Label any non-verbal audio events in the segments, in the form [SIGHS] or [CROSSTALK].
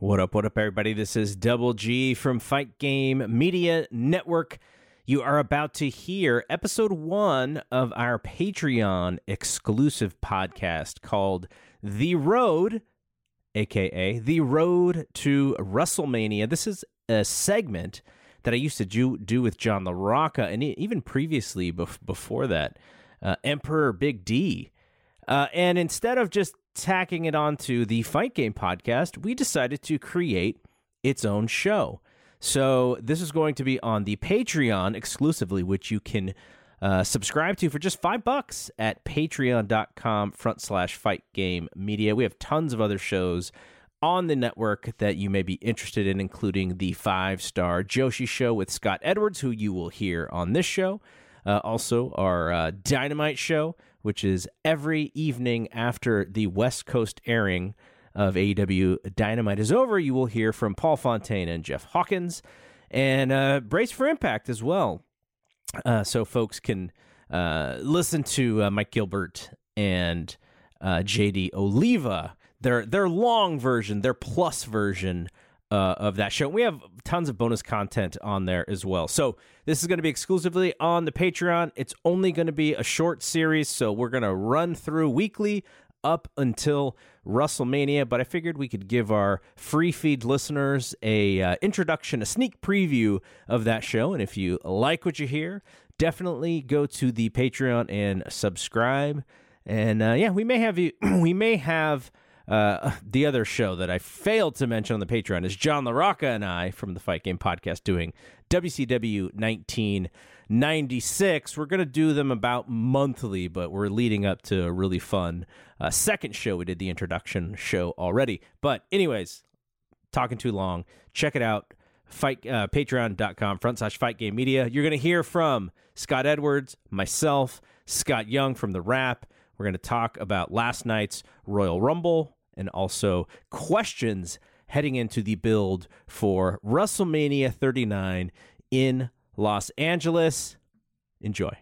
What up, what up, everybody? This is Double G from Fight Game Media Network. You are about to hear episode one of our Patreon exclusive podcast called The Road, aka The Road to WrestleMania. This is a segment that I used to do, do with John LaRocca, and even previously before that, uh, Emperor Big D. Uh, and instead of just tacking it onto the Fight Game podcast, we decided to create its own show. So this is going to be on the Patreon exclusively, which you can uh, subscribe to for just five bucks at patreon.com front slash fight game media. We have tons of other shows on the network that you may be interested in, including the five star Joshi show with Scott Edwards, who you will hear on this show. Uh, also, our uh, Dynamite show which is every evening after the West Coast airing of AEW Dynamite is over, you will hear from Paul Fontaine and Jeff Hawkins, and uh, Brace for Impact as well. Uh, so folks can uh, listen to uh, Mike Gilbert and uh, JD Oliva, their their long version, their plus version uh, of that show. We have tons of bonus content on there as well. So this is going to be exclusively on the Patreon. It's only going to be a short series, so we're going to run through weekly up until WrestleMania. But I figured we could give our free feed listeners a uh, introduction, a sneak preview of that show. And if you like what you hear, definitely go to the Patreon and subscribe. And uh, yeah, we may have you. [CLEARS THROAT] we may have uh, [LAUGHS] the other show that I failed to mention on the Patreon is John LaRocca and I from the Fight Game Podcast doing WCW 1996. We're going to do them about monthly, but we're leading up to a really fun uh, second show. We did the introduction show already. But, anyways, talking too long. Check it out. Fight uh, patreon.com front slash fight game media. You're going to hear from Scott Edwards, myself, Scott Young from the Wrap. We're going to talk about last night's Royal Rumble and also questions heading into the build for WrestleMania 39 in Los Angeles. Enjoy.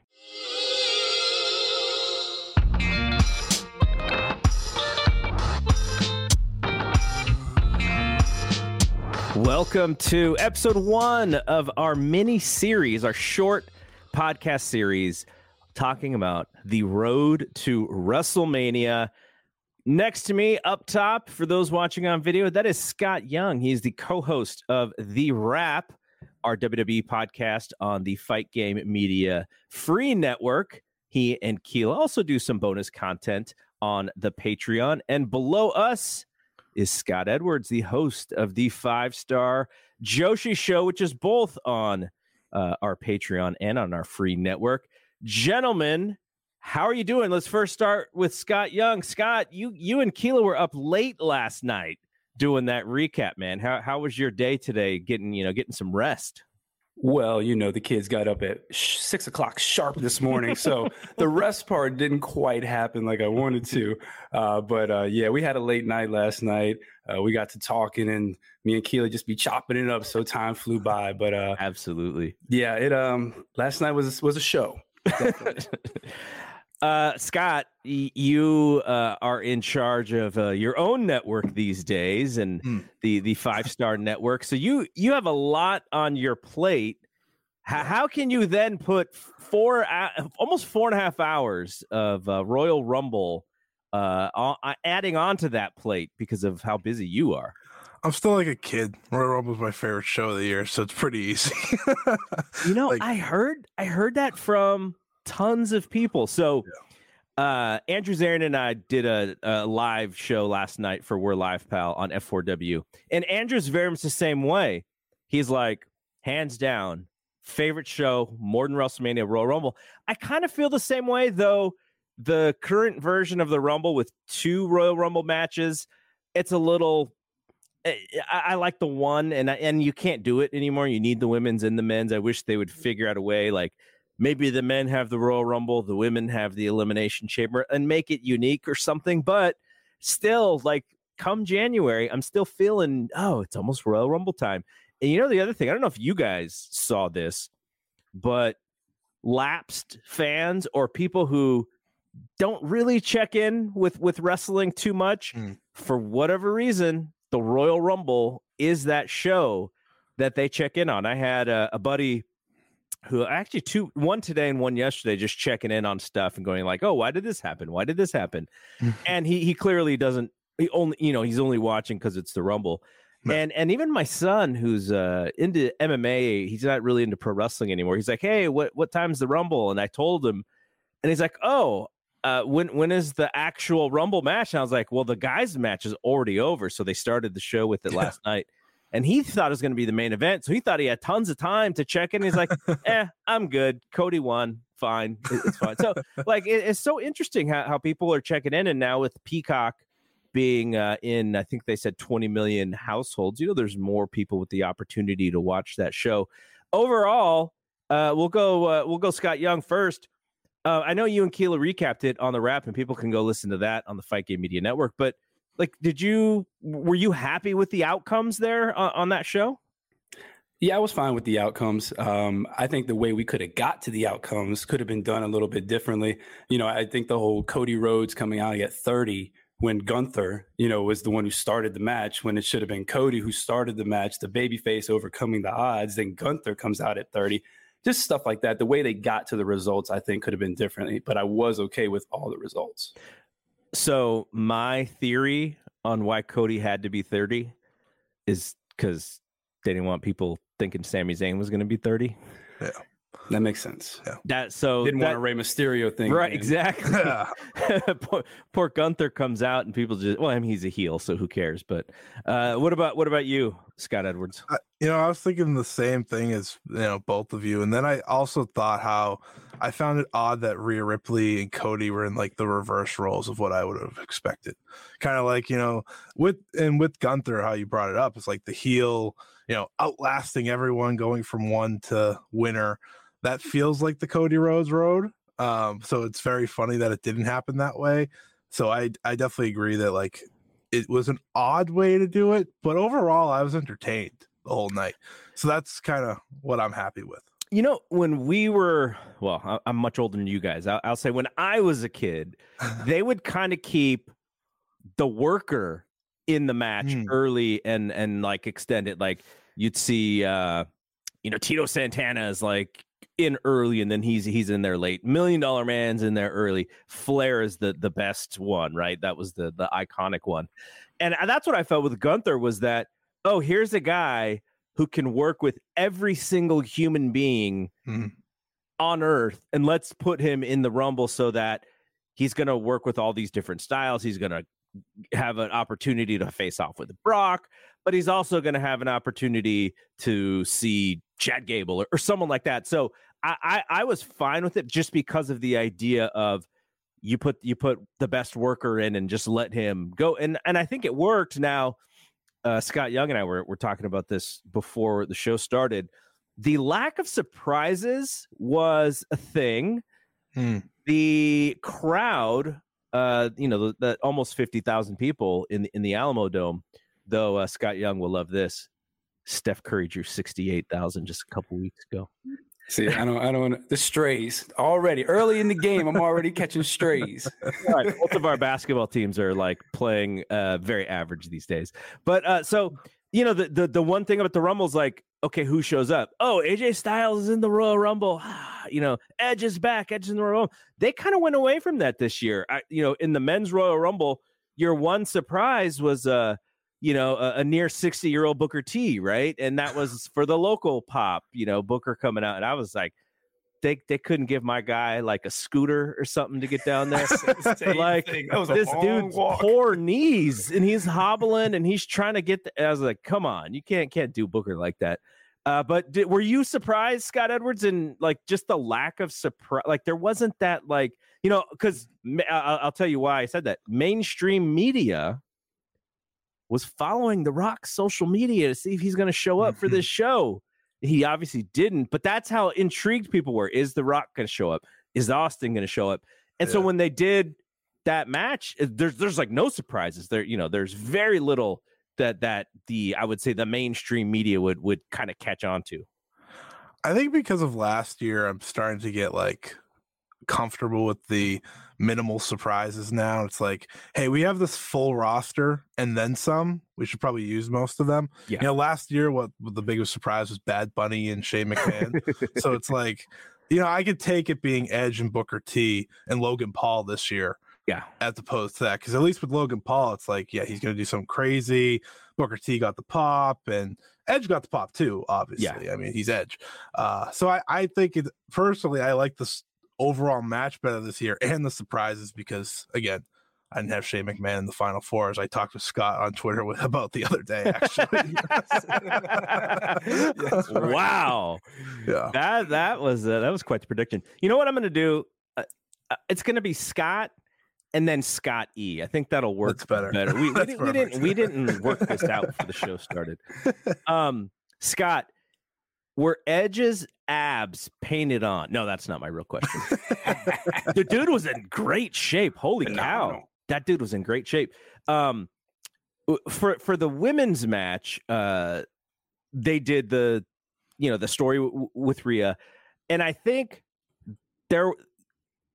Welcome to episode one of our mini series, our short podcast series talking about the road to WrestleMania. Next to me, up top, for those watching on video, that is Scott Young. He's the co host of The Wrap, our WWE podcast on the Fight Game Media free network. He and Keela also do some bonus content on the Patreon. And below us is Scott Edwards, the host of the five star Joshi show, which is both on uh, our Patreon and on our free network. Gentlemen, how are you doing? Let's first start with Scott Young. Scott, you you and Keela were up late last night doing that recap, man. How how was your day today? Getting you know getting some rest. Well, you know, the kids got up at six o'clock sharp this morning, so [LAUGHS] the rest part didn't quite happen like I wanted to. Uh, but uh, yeah, we had a late night last night. Uh, we got to talking, and me and Keela just be chopping it up. So time flew by. But uh, absolutely, yeah. It um last night was was a show. [LAUGHS] Uh, Scott, y- you uh, are in charge of uh, your own network these days, and mm. the the five star network. So you you have a lot on your plate. H- how can you then put four almost four and a half hours of uh, Royal Rumble uh, adding on to that plate because of how busy you are? I'm still like a kid. Royal Rumble is my favorite show of the year, so it's pretty easy. you know, [LAUGHS] like, I heard I heard that from tons of people. So, uh, Andrew Zarian and I did a, a, live show last night for We're Live Pal on F4W, and Andrew's very much the same way. He's like, hands down, favorite show more than WrestleMania Royal Rumble. I kind of feel the same way though. The current version of the Rumble with two Royal Rumble matches, it's a little. Eh, I, I like the one, and I, and you can't do it anymore. You need the women's and the men's. I wish they would figure out a way like maybe the men have the Royal Rumble, the women have the Elimination Chamber, and make it unique or something. But still, like come January, I'm still feeling, oh, it's almost Royal Rumble time. And you know, the other thing, I don't know if you guys saw this, but lapsed fans or people who don't really check in with with wrestling too much mm. for whatever reason the royal rumble is that show that they check in on i had a, a buddy who actually two one today and one yesterday just checking in on stuff and going like oh why did this happen? Why did this happen? And he he clearly doesn't he only you know he's only watching because it's the rumble. Right. and and even my son who's uh into mma he's not really into pro wrestling anymore. He's like hey what what time's the rumble? And i told him and he's like oh uh, when when is the actual rumble match? And i was like well the guys match is already over. So they started the show with it last night and he thought it was going to be the main event. So he thought he had tons of time to check in. He's like, [LAUGHS] eh, I'm good. Cody won. Fine. It's fine. so, [LAUGHS] like, it, it's so interesting how, how people are checking in. And now with Peacock being uh, in, I think they said 20 million households, you know, there's more people with the opportunity to watch that show. Overall, uh, we'll go, uh, we'll go Scott Young first. Uh, I know you and Keela recapped it on the wrap, and people can go listen to that on the Fight Game Media Network. But like did you were you happy with the outcomes there on, on that show? Yeah i was fine with the outcomes. Um, i think the way we could have got to the outcomes could have been done a little bit differently. You know i think the whole cody rhodes coming out at 30 when gunther you know was the one who started the match when it should have been cody who started the match the babyface overcoming the odds then gunther comes out at 30 just stuff like that. The way they got to the results i think could have been differently but i was okay with all the results so my theory on why Cody had to be 30 is because they didn't want people thinking Sami Zayn was going to be 30. Yeah. That makes sense. Yeah. That so didn't that, want a Rey Mysterio thing, right? Man. Exactly. [LAUGHS] poor, poor, Gunther comes out and people just well, I mean he's a heel, so who cares? But uh, what about what about you, Scott Edwards? Uh, you know, I was thinking the same thing as you know both of you, and then I also thought how I found it odd that Rhea Ripley and Cody were in like the reverse roles of what I would have expected. Kind of like you know with and with Gunther, how you brought it up, it's like the heel, you know, outlasting everyone, going from one to winner that feels like the Cody Rhodes road. Um, so it's very funny that it didn't happen that way. So I I definitely agree that like it was an odd way to do it, but overall I was entertained the whole night. So that's kind of what I'm happy with. You know, when we were, well, I'm much older than you guys. I'll, I'll say when I was a kid, [LAUGHS] they would kind of keep the worker in the match mm. early and and like extend it. Like you'd see, uh, you know, Tito Santana is like in early and then he's he's in there late. Million Dollar Man's in there early. Flair is the the best one, right? That was the the iconic one. And that's what I felt with Gunther was that oh, here's a guy who can work with every single human being mm-hmm. on earth and let's put him in the rumble so that he's going to work with all these different styles. He's going to have an opportunity to face off with Brock, but he's also going to have an opportunity to see Chad Gable or, or someone like that. So I, I, I was fine with it just because of the idea of you put you put the best worker in and just let him go. And and I think it worked. Now, uh, Scott Young and I were were talking about this before the show started. the lack of surprises was a thing. Hmm. The crowd, uh, you know, the, the almost fifty thousand people in the, in the Alamodome. Though uh, Scott Young will love this. Steph Curry drew sixty eight thousand just a couple weeks ago. See, I don't, I don't. The strays already early in the game. I'm already catching strays. [LAUGHS] right. Both of our basketball teams are like playing uh, very average these days. But uh, so you know, the, the the one thing about the Rumble is like, okay, who shows up? Oh, AJ Styles is in the Royal Rumble. you know, Edge is back. Edge is in the Royal Rumble. They kind of went away from that this year. I, you know, in the men's Royal Rumble, your one surprise was uh you know, a, a near 60 year old Booker T, right? And that was for the local pop, you know, Booker coming out. And I was like, they, they couldn't give my guy like a scooter or something to get down there. [LAUGHS] [LAUGHS] like this dude's walk. poor knees and he's hobbling and he's trying to get. The, I was like, come on, you can't can't do Booker like that. Uh, but did, were you surprised, Scott Edwards, and like just the lack of surprise? Like there wasn't that like you know because I'll, I'll tell you why I said that. Mainstream media was following The Rock's social media to see if he's going to show up for this show. He obviously didn't, but that's how intrigued people were. Is The Rock going to show up? Is Austin going to show up? And yeah. so when they did that match, eh, there's there's like no surprises. There, you know, there's very little that that the I would say the mainstream media would would kind of catch on to. I think because of last year, I'm starting to get like comfortable with the minimal surprises now. It's like, hey, we have this full roster and then some. We should probably use most of them. Yeah. You know, last year, what, what the biggest surprise was Bad Bunny and Shane McMahon. so [LAUGHS] it's like, you know, I could take it being Edge and Booker T and Logan Paul this year. Yeah. As opposed to that. Because at least with Logan Paul, it's like, yeah, he's going to do something crazy. Booker T got the pop and Edge got the pop too, obviously. Yeah. I mean, he's Edge. Uh, so I, I think it personally, I like this overall match better this year and the surprises because again, I didn't have Shane McMahon in the final four as I talked to Scott on Twitter [LAUGHS] with, about the other day, actually. [LAUGHS] [LAUGHS] yes, wow. Yeah. That that was uh, that was quite the prediction. You know what I'm gonna do? Uh, uh, it's gonna be Scott and then Scott E. I think that'll work That's better. better. We, we, didn't, we, didn't, we didn't work this out before the show started. Um, Scott, were Edge's abs painted on? No, that's not my real question. [LAUGHS] the dude was in great shape. Holy cow. That dude was in great shape. Um for for the women's match, uh they did the you know, the story w- with Rhea and I think there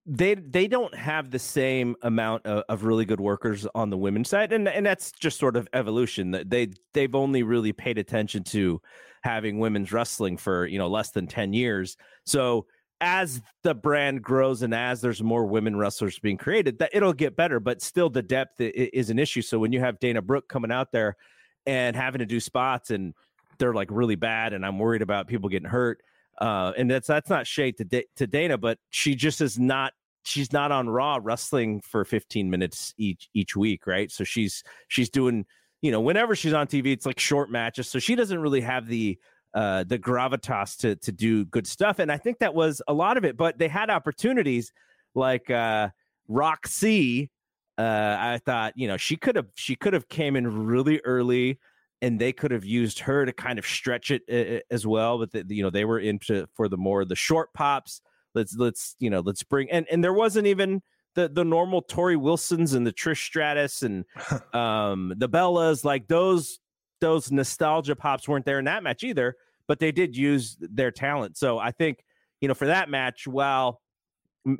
they they don't have the same amount of, of, really good workers on the women's side and and that's just sort of evolution that they they've only really paid attention to having women's wrestling for you know less than 10 years. So as the brand grows and as there's more women wrestlers being created that it'll get better but still the depth is an issue. So when you have Dana Brooke coming out there and having to do spots and they're like really bad and I'm worried about people getting hurt uh, and that's that's not shade to to Dana, but she just is not she's not on Raw wrestling for 15 minutes each each week, right? So she's she's doing you know whenever she's on TV, it's like short matches, so she doesn't really have the uh, the gravitas to to do good stuff, and I think that was a lot of it. But they had opportunities like uh, Roxy. Uh, I thought you know she could have she could have came in really early and they could have used her to kind of stretch it uh, as well. But the, you know, they were into for the more the short pops. Let's let's you know let's bring and and there wasn't even the the normal Torrie Wilsons and the Trish Stratus and [LAUGHS] um the Bellas like those those nostalgia pops weren't there in that match either. But they did use their talent. So I think you know for that match, while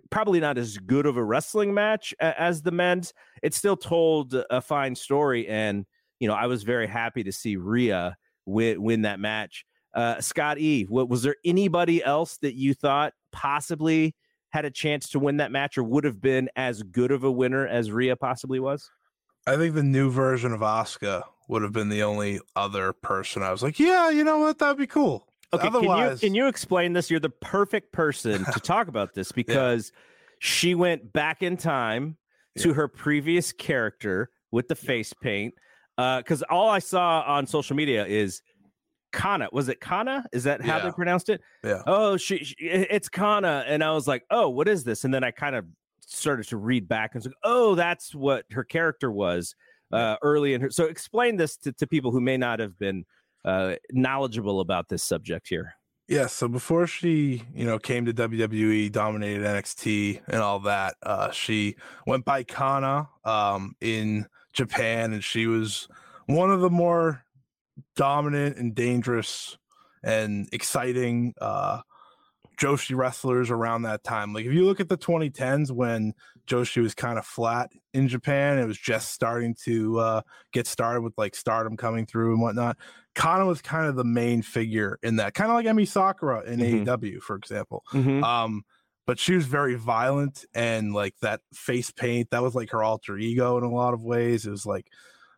probably not as good of a wrestling match as the men's, it still told a fine story and you know, I was very happy to see Rhea win, win that match. Uh, Scott E, what, was there anybody else that you thought possibly had a chance to win that match or would have been as good of a winner as Rhea possibly was? I think the new version of Asuka would have been the only other person I was like, yeah, you know what, that'd be cool. Okay, Otherwise... can you can you explain this? You're the perfect person to [LAUGHS] talk about this because yeah. she went back in time to yeah. her previous character with the face paint because uh, all I saw on social media is Kana. Was it Kana? Is that how yeah. they pronounced it? Yeah. Oh, she, she, it's Kana, and I was like, oh, what is this? And then I kind of started to read back and was like, oh, that's what her character was uh, early in her. So explain this to, to people who may not have been uh, knowledgeable about this subject here. Yeah, so before she, you know, came to WWE, dominated NXT and all that, uh, she went by Kana um, in Japan, and she was one of the more dominant and dangerous and exciting uh, Joshi wrestlers around that time. Like if you look at the 2010s when Joshi was kind of flat in Japan, it was just starting to uh, get started with like Stardom coming through and whatnot. Kana was kind of the main figure in that, kind of like Emi Sakura in mm-hmm. AEW, for example. Mm-hmm. Um, but she was very violent and like that face paint that was like her alter ego in a lot of ways. It was like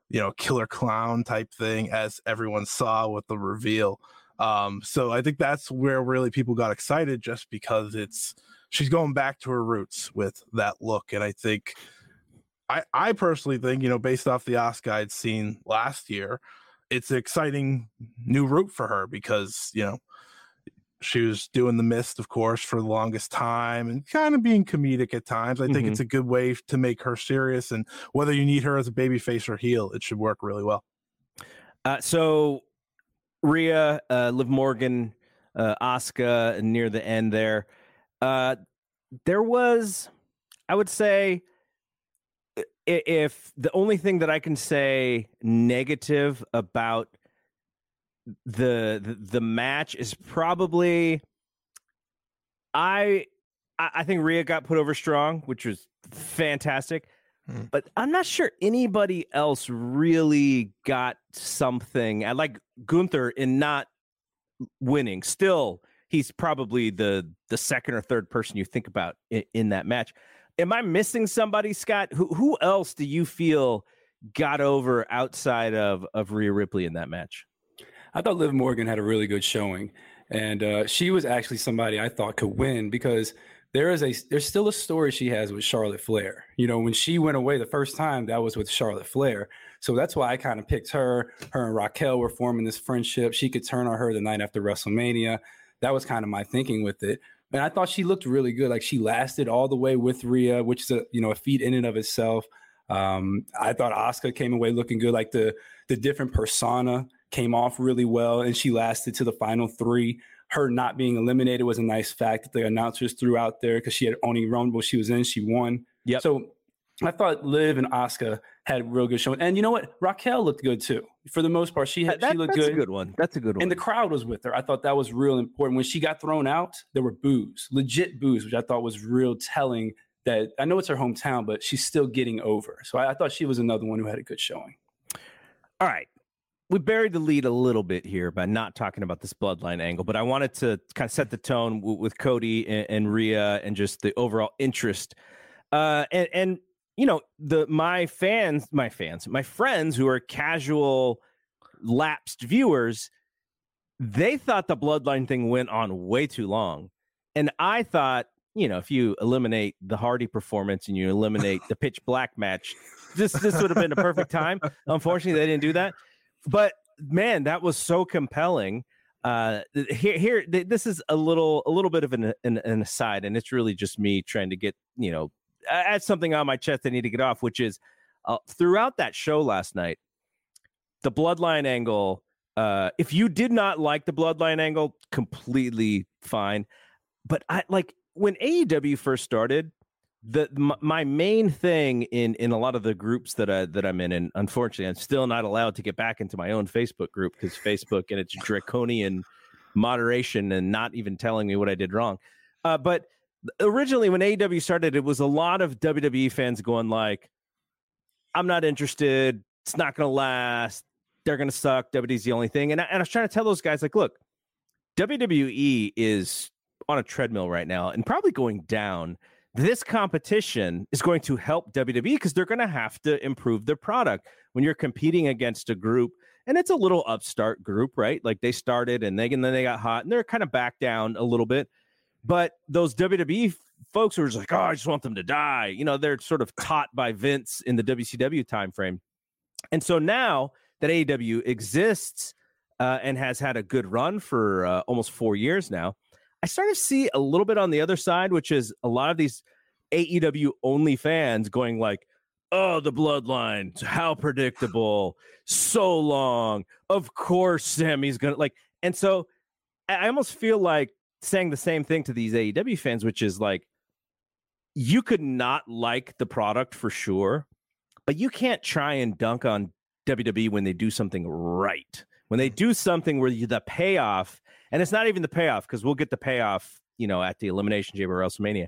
you know killer clown type thing, as everyone saw with the reveal. Um, so I think that's where really people got excited just because it's she's going back to her roots with that look. And I think I I personally think, you know, based off the Asuka I'd seen last year, it's an exciting new route for her because, you know, she was doing the mist, of course, for the longest time and kind of being comedic at times. I think mm-hmm. it's a good way to make her serious. And whether you need her as a baby face or heel, it should work really well. Uh, so Rhea, uh, Liv Morgan, uh, Asuka near the end there. Uh, there was, I would say, if the only thing that I can say negative about the the, the match is probably I I think Rhea got put over strong, which was fantastic. Hmm. But I'm not sure anybody else really got something. I like Gunther in not winning. Still, he's probably the the second or third person you think about in, in that match. Am I missing somebody, Scott? Who who else do you feel got over outside of of Rhea Ripley in that match? I thought Liv Morgan had a really good showing, and uh, she was actually somebody I thought could win because there is a there's still a story she has with Charlotte Flair. You know, when she went away the first time, that was with Charlotte Flair. So that's why I kind of picked her. Her and Raquel were forming this friendship. She could turn on her the night after WrestleMania. That was kind of my thinking with it. And I thought she looked really good. Like she lasted all the way with Rhea, which is a you know a feat in and of itself. Um, I thought Asuka came away looking good. Like the the different persona came off really well, and she lasted to the final three her not being eliminated was a nice fact that the announcers threw out there because she had only run what she was in. She won. Yeah. So I thought Liv and Asuka had real good showing. And you know what? Raquel looked good too. For the most part, she had that, she looked that's good. a good one. That's a good one. And the crowd was with her. I thought that was real important. When she got thrown out, there were boos, legit boos, which I thought was real telling that I know it's her hometown, but she's still getting over. So I, I thought she was another one who had a good showing. All right we buried the lead a little bit here by not talking about this bloodline angle, but I wanted to kind of set the tone w- with Cody and, and Rhea and just the overall interest. Uh, and, and you know the my fans, my fans, my friends who are casual lapsed viewers, they thought the bloodline thing went on way too long, and I thought you know if you eliminate the Hardy performance and you eliminate the pitch black match, this this would have been a perfect time. [LAUGHS] Unfortunately, they didn't do that but man, that was so compelling. Uh, here, here, this is a little, a little bit of an, an, an aside, and it's really just me trying to get, you know, add something on my chest I need to get off, which is uh, throughout that show last night, the bloodline angle. Uh, if you did not like the bloodline angle, completely fine. But I like when AEW first started, the my main thing in in a lot of the groups that I that I'm in, and unfortunately, I'm still not allowed to get back into my own Facebook group because Facebook and its draconian moderation and not even telling me what I did wrong. Uh, but originally, when AEW started, it was a lot of WWE fans going like, "I'm not interested. It's not going to last. They're going to suck. WWE's the only thing." And I, and I was trying to tell those guys like, "Look, WWE is on a treadmill right now and probably going down." This competition is going to help WWE because they're going to have to improve their product when you're competing against a group and it's a little upstart group, right? Like they started and they and then they got hot and they're kind of back down a little bit. But those WWE folks who are just like, oh, I just want them to die. You know, they're sort of taught by Vince in the WCW timeframe. And so now that AEW exists uh, and has had a good run for uh, almost four years now, I start to see a little bit on the other side, which is a lot of these AEW only fans going like, "Oh, the bloodline, how predictable, so long. Of course, Sami's gonna like." And so, I almost feel like saying the same thing to these AEW fans, which is like, you could not like the product for sure, but you can't try and dunk on WWE when they do something right. When they do something where you, the payoff, and it's not even the payoff because we'll get the payoff, you know, at the Elimination Chamber WrestleMania.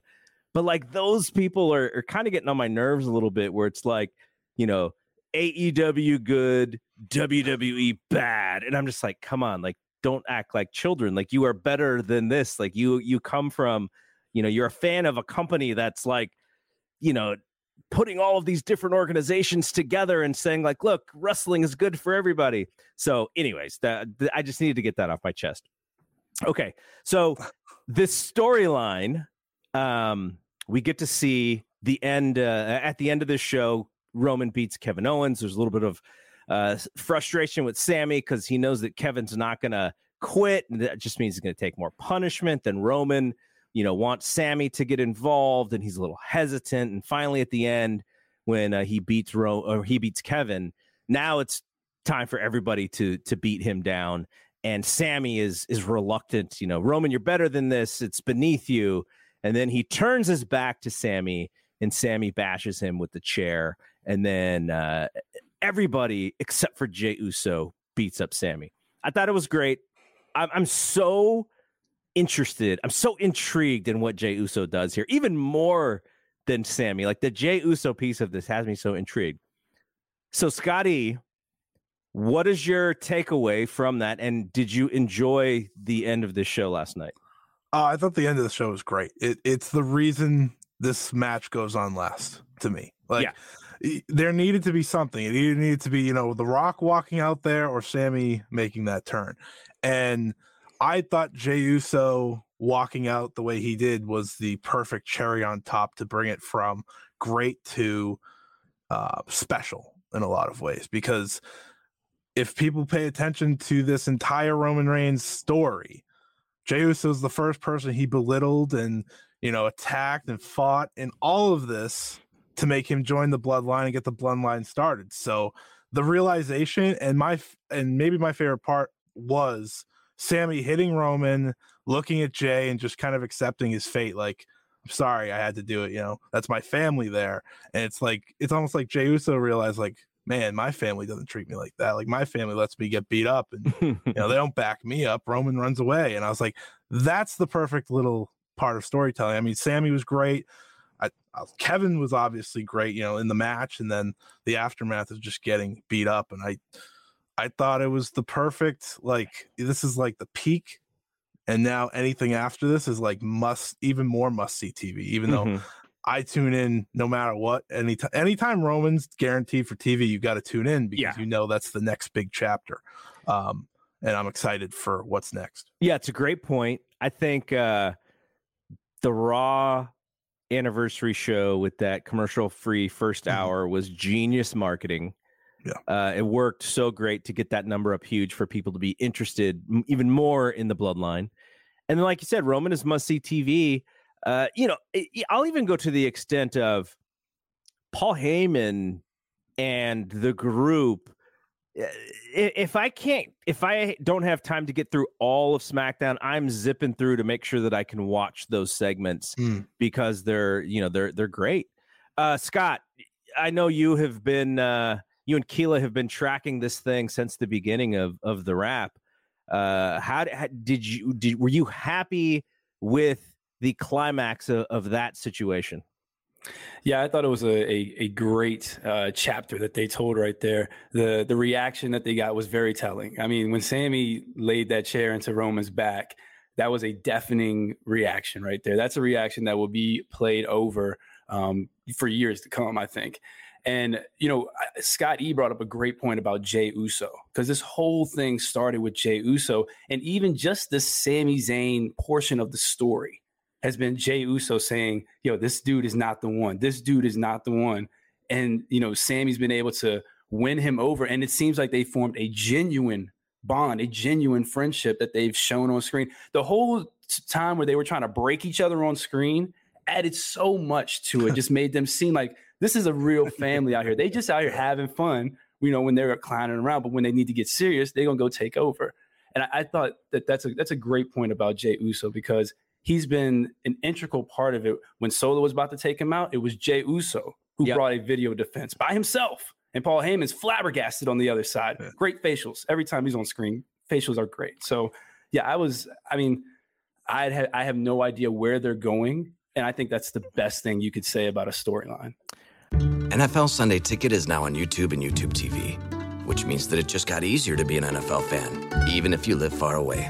But like those people are, are kind of getting on my nerves a little bit, where it's like, you know, AEW good, WWE bad, and I'm just like, come on, like don't act like children. Like you are better than this. Like you you come from, you know, you're a fan of a company that's like, you know, putting all of these different organizations together and saying like, look, wrestling is good for everybody. So, anyways, that I just needed to get that off my chest. Okay, so this storyline, um, we get to see the end uh, at the end of this show. Roman beats Kevin Owens. There's a little bit of uh, frustration with Sami because he knows that Kevin's not going to quit. And that just means he's going to take more punishment than Roman, you know, wants Sami to get involved. And he's a little hesitant. And finally, at the end, when uh, he beats Ro- or he beats Kevin, now it's time for everybody to to beat him down. And Sami is is reluctant. You know, Roman, you're better than this. It's beneath you. And then he turns his back to Sami, and Sami bashes him with the chair. And then uh, everybody except for Jey Uso beats up Sami. I thought it was great. I'm, I'm so interested. I'm so intrigued in what Jey Uso does here, even more than Sami. Like the Jey Uso piece of this has me so intrigued. So, Scotty, what is your takeaway from that? And did you enjoy the end of this show last night? Uh, I thought the end of the show was great. It, it's the reason this match goes on last to me. Like, yeah there needed to be something. It either needed to be, you know, The Rock walking out there or Sami making that turn. And I thought Jey Uso walking out the way he did was the perfect cherry on top to bring it from great to uh, special in a lot of ways. Because if people pay attention to this entire Roman Reigns story, Jey Uso is the first person he belittled and you know attacked and fought, and all of this to make him join the bloodline and get the bloodline started. So the realization and my and maybe my favorite part was Sami hitting Roman, looking at Jey and just kind of accepting his fate like I'm sorry I had to do it, you know. That's my family there. And it's like it's almost like Jey Uso realized like man, my family doesn't treat me like that. Like my family lets me get beat up and you know, they [LAUGHS] don't back me up. Roman runs away. And I was like, that's the perfect little part of storytelling. I mean, Sami was great. I, I, Kevin was obviously great, you know, in the match, and then the aftermath of just getting beat up. And I, I thought it was the perfect like this is like the peak, and now anything after this is like must even more must see TV. Even mm-hmm. though I tune in no matter what. Anytime, anytime Roman's guaranteed for TV, you got to tune in because yeah. you know that's the next big chapter. Um, and I'm excited for what's next. Yeah, it's a great point. I think uh, the Raw anniversary show with that commercial free 1st mm-hmm. hour was genius marketing. Yeah. Uh, it worked so great to get that number up huge for people to be interested even more in the bloodline. And then, like you said, Roman is must see TV. Uh, you know, I'll even go to the extent of Paul Heyman and the group if I can't, if I don't have time to get through all of SmackDown, I'm zipping through to make sure that I can watch those segments mm. because they're, you know, they're they're great. Uh, Scott, I know you have been, uh, you and Keela have been tracking this thing since the beginning of of the wrap. Uh, how, how did you did were you happy with the climax of, of that situation? Yeah, I thought it was a, a, a great uh, chapter that they told right there. The the reaction that they got was very telling. I mean, when Sami laid that chair into Roman's back, that was a deafening reaction right there. That's a reaction that will be played over um, for years to come, I think. And you know, Scott E brought up a great point about Jey Uso because this whole thing started with Jey Uso, and even just the Sami Zayn portion of the story has been Jey Uso saying, yo, this dude is not the one. This dude is not the one. And, you know, Sami's been able to win him over. And it seems like they formed a genuine bond, a genuine friendship that they've shown on screen. The whole time where they were trying to break each other on screen added so much to it, [LAUGHS] just made them seem like this is a real family out here. They just out here having fun, you know, when they're clowning around, but when they need to get serious, they're gonna go take over. And I, I thought that that's a that's a great point about Jey Uso because he's been an integral part of it. When Solo was about to take him out, it was Jey Uso who yep. brought a video defense by himself. And Paul Heyman's flabbergasted on the other side. Yeah. Great facials every time he's on screen. Facials are great. So yeah, I was. I mean, I had I have no idea where they're going, and I think that's the best thing you could say about a storyline. NFL Sunday Ticket is now on YouTube and YouTube TV, which means that it just got easier to be an NFL fan, even if you live far away.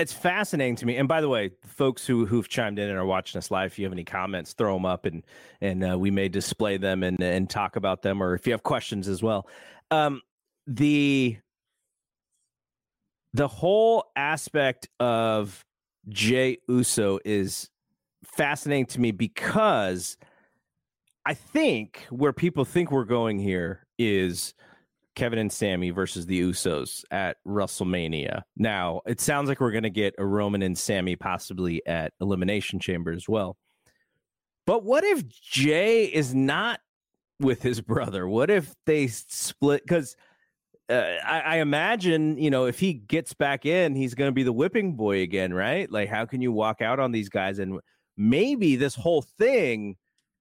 It's fascinating to me. And by the way, folks who who've chimed in and are watching us live, if you have any comments, throw them up, and and uh, we may display them and and talk about them, or if you have questions as well. Um, the the whole aspect of Jey Uso is fascinating to me because I think where people think we're going here is Kevin and Sami versus the Usos at WrestleMania. Now, it sounds like we're going to get a Roman and Sami possibly at Elimination Chamber as well. But what if Jey is not with his brother? What if they split? Because uh, I, I, imagine, you know, if he gets back in, he's going to be the whipping boy again, right? Like, how can you walk out on these guys? And maybe this whole thing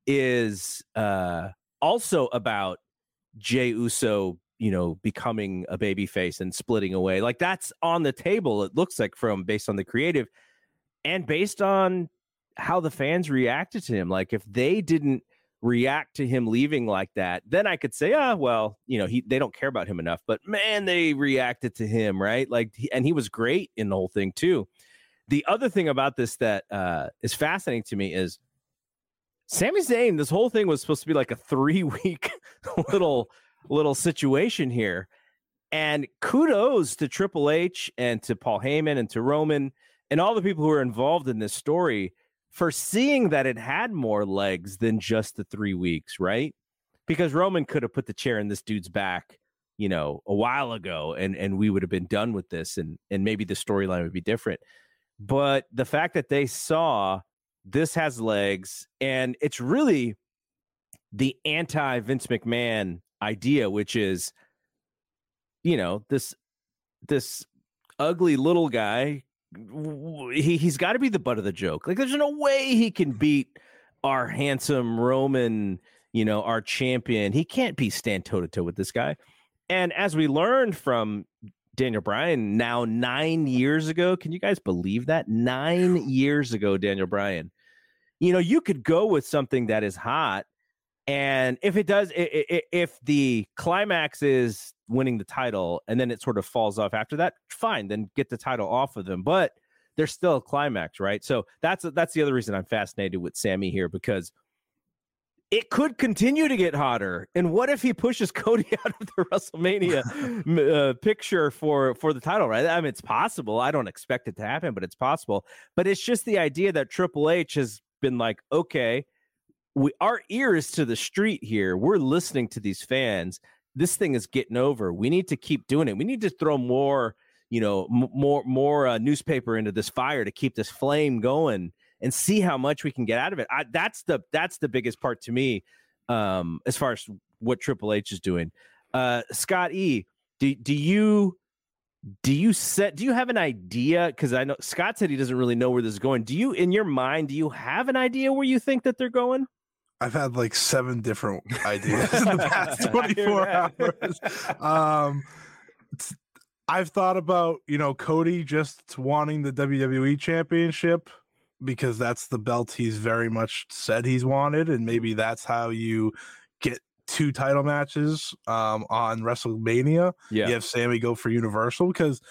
is uh, also about Jey Uso you know becoming a baby face and splitting away like that's on the table it looks like from based on the creative and based on how the fans reacted to him like if they didn't react to him leaving like that then i could say ah oh, well you know he they don't care about him enough but man they reacted to him right? Like and he was great in the whole thing too. The other thing about this that uh is fascinating to me is Sami Zayn, this whole thing was supposed to be like a three [LAUGHS] week little little situation here. And kudos to Triple H and to Paul Heyman and to Roman and all the people who are involved in this story for seeing that it had more legs than just the three weeks, right? Because Roman could have put the chair in this dude's back, you know, a while ago, and and we would have been done with this, and and maybe the storyline would be different. But the fact that they saw this has legs, and it's really the anti Vince McMahon idea, which is, you know, this this ugly little guy. He he's got to be the butt of the joke. Like, there's no way he can beat our handsome Roman, you know, our champion. He can't be stand toe to toe with this guy. And as we learned from Daniel Bryan now nine years ago, can you guys believe that? Nine years ago, Daniel Bryan. You know, you could go with something that is hot and if it does, if the climax is winning the title and then it sort of falls off after that, fine, then get the title off of them. But there's still a climax, right? So that's that's the other reason I'm fascinated with Sami here because it could continue to get hotter. And what if he pushes [LAUGHS] Cody out of the WrestleMania uh, picture for for the title? Right? I mean, it's possible. I don't expect it to happen, but it's possible. But it's just the idea that Triple H has been like, okay we our ear is to the street here. We're listening to these fans. This thing is getting over. We need to keep doing it. We need to throw more, you know, m- more more uh, newspaper into this fire to keep this flame going and see how much we can get out of it. I, that's the that's the biggest part to me, um, as far as what Triple H is doing. Uh, Scott E, do do you do you set do you have an idea because i know scott said he doesn't really know where this is going do you in your mind do you have an idea where you think that they're going I've had like seven different [LAUGHS] ideas in the [LAUGHS] past 24 [LAUGHS] hours. Um, I've thought about, you know, Cody just wanting the WWE championship because that's the belt he's very much said he's wanted, and maybe that's how you get two title matches um, on WrestleMania. Yeah. You have Sami go for Universal because,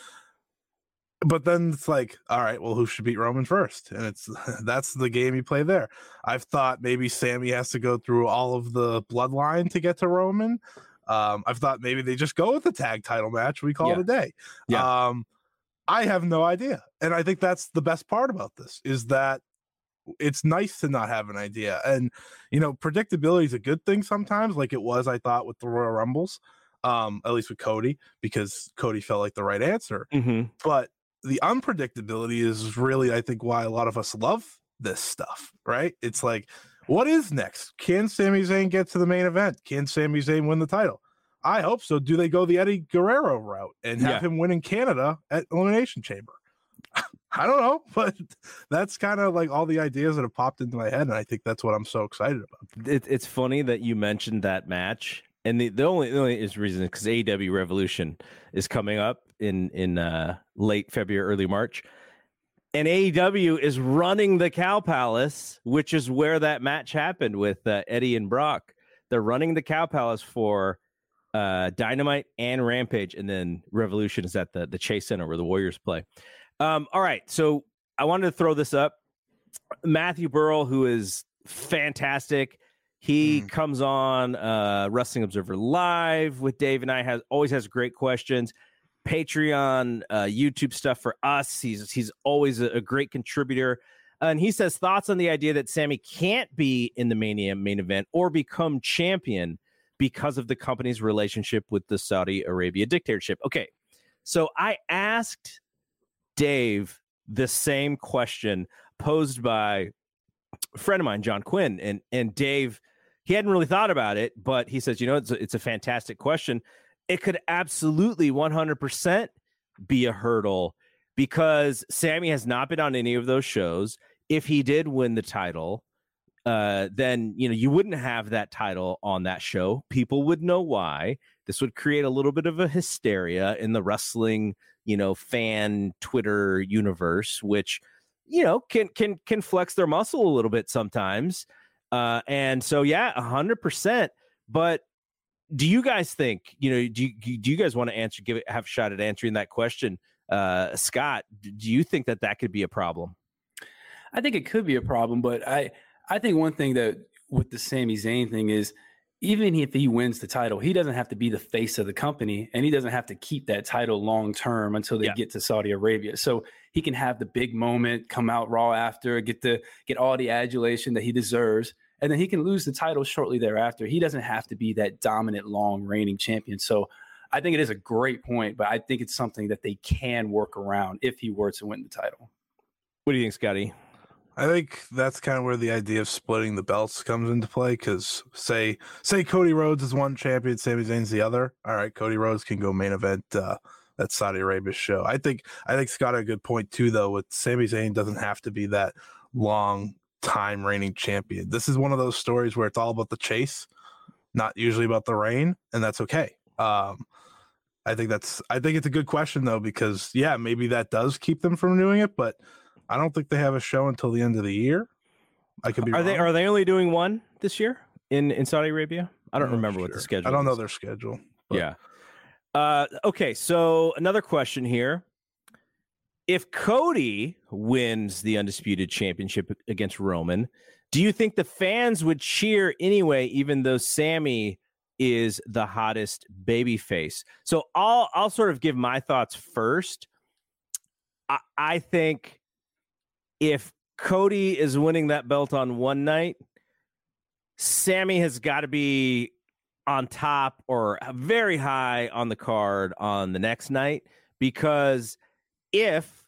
but then it's like, all right, well, who should beat Roman first? And it's [LAUGHS] that's the game you play there. I've thought maybe Sami has to go through all of the bloodline to get to Roman. Um, I've thought maybe they just go with the tag title match. We call Yeah. it a day. Yeah. Um, I have no idea, and I think that's the best part about this is that it's nice to not have an idea, and you know, predictability is a good thing sometimes, like it was I thought with the Royal Rumbles, um, at least with Cody, because Cody felt like the right answer. Mm-hmm. But the unpredictability is really, I think, why a lot of us love this stuff, right? It's like, what is next? Can Sami Zayn get to the main event? Can Sami Zayn win the title? I hope so. Do they go the Eddie Guerrero route and have Yeah. him win in Canada at Elimination Chamber? [LAUGHS] I don't know, but [LAUGHS] that's kind of like all the ideas that have popped into my head, and I think that's what I'm so excited about. It, it's funny that you mentioned that match, and the, the only the only is reason because AEW Revolution is coming up in in uh, late February, early March, and AEW is running the Cow Palace, which is where that match happened with uh, Eddie and Brock. They're running the Cow Palace for uh, Dynamite and Rampage, and then Revolution is at the the Chase Center where the Warriors play. Um, all right, so I wanted to throw this up. Matthew Burrell, who is fantastic. He comes on uh, Wrestling Observer Live with Dave and I. Has always has great questions. Patreon, uh, YouTube stuff for us. He's he's always a, a great contributor. And he says thoughts on the idea that Sami can't be in the Mania main event or become champion because of the company's relationship with the Saudi Arabia dictatorship. Okay, so I asked Dave the same question posed by a friend of mine, John Quinn, and and Dave, he hadn't really thought about it, but he says, you know, it's a, it's a fantastic question. It could absolutely 100% be a hurdle because Sami has not been on any of those shows. If he did win the title, uh, then you know you wouldn't have that title on that show. People would know why. This would create a little bit of a hysteria in the wrestling, you know, fan Twitter universe, which you know can can can flex their muscle a little bit sometimes. Uh, and so yeah, hundred percent. But do you guys think you know? Do you do you guys want to answer? Give it have a shot at answering that question, uh, Scott. Do you think that that could be a problem? I think it could be a problem, but I I think one thing that with the Sami Zayn thing is even if he wins the title, he doesn't have to be the face of the company and he doesn't have to keep that title long term until they Yeah. get to Saudi Arabia. So he can have the big moment, come out raw after, get the get all the adulation that he deserves, and then he can lose the title shortly thereafter. He doesn't have to be that dominant long reigning champion. So I think it is a great point, but I think it's something that they can work around if he were to win the title. What do you think, Scotty? I think that's kind of where the idea of splitting the belts comes into play. Because say say Cody Rhodes is one champion, Sami Zayn's the other. All right, Cody Rhodes can go main event uh, that Saudi Arabia show. I think I think Scott had a good point too, though. With Sami Zayn doesn't have to be that long time reigning champion. This is one of those stories where it's all about the chase, not usually about the reign, and that's okay. Um, I think that's I think it's a good question though because yeah, maybe that does keep them from doing it, but I don't think they have a show until the end of the year. I could be. Are they are they only doing one this year in in Saudi Arabia? I don't I'm remember what the schedule. I don't know is. their schedule. but- Yeah. Uh, okay, so another question here: If Cody wins the undisputed championship against Roman, do you think the fans would cheer anyway, even though Sami is the hottest baby face? So I'll I'll sort of give my thoughts first. I, I think if Cody is winning that belt on one night, Sami has got to be on top or very high on the card on the next night because if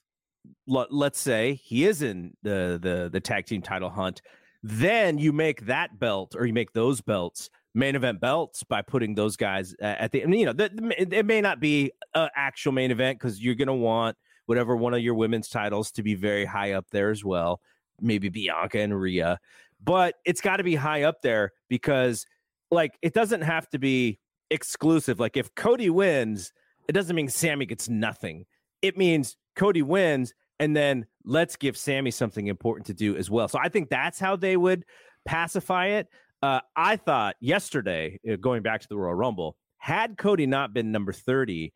let, let's say he is in the the the tag team title hunt then you make that belt or you make those belts main event belts by putting those guys at the I mean, you know the, it may not be an actual main event because you're to want whatever one of your women's titles to be very high up there as well maybe bianca and Rhea but it's got to be high up there because like it doesn't have to be exclusive. Like if Cody wins, it doesn't mean Sami gets nothing. It means Cody wins and then let's give Sami something important to do as well. So I think that's how they would pacify it. Uh, I thought yesterday, uh, going back to the Royal Rumble, had Cody not been number 30,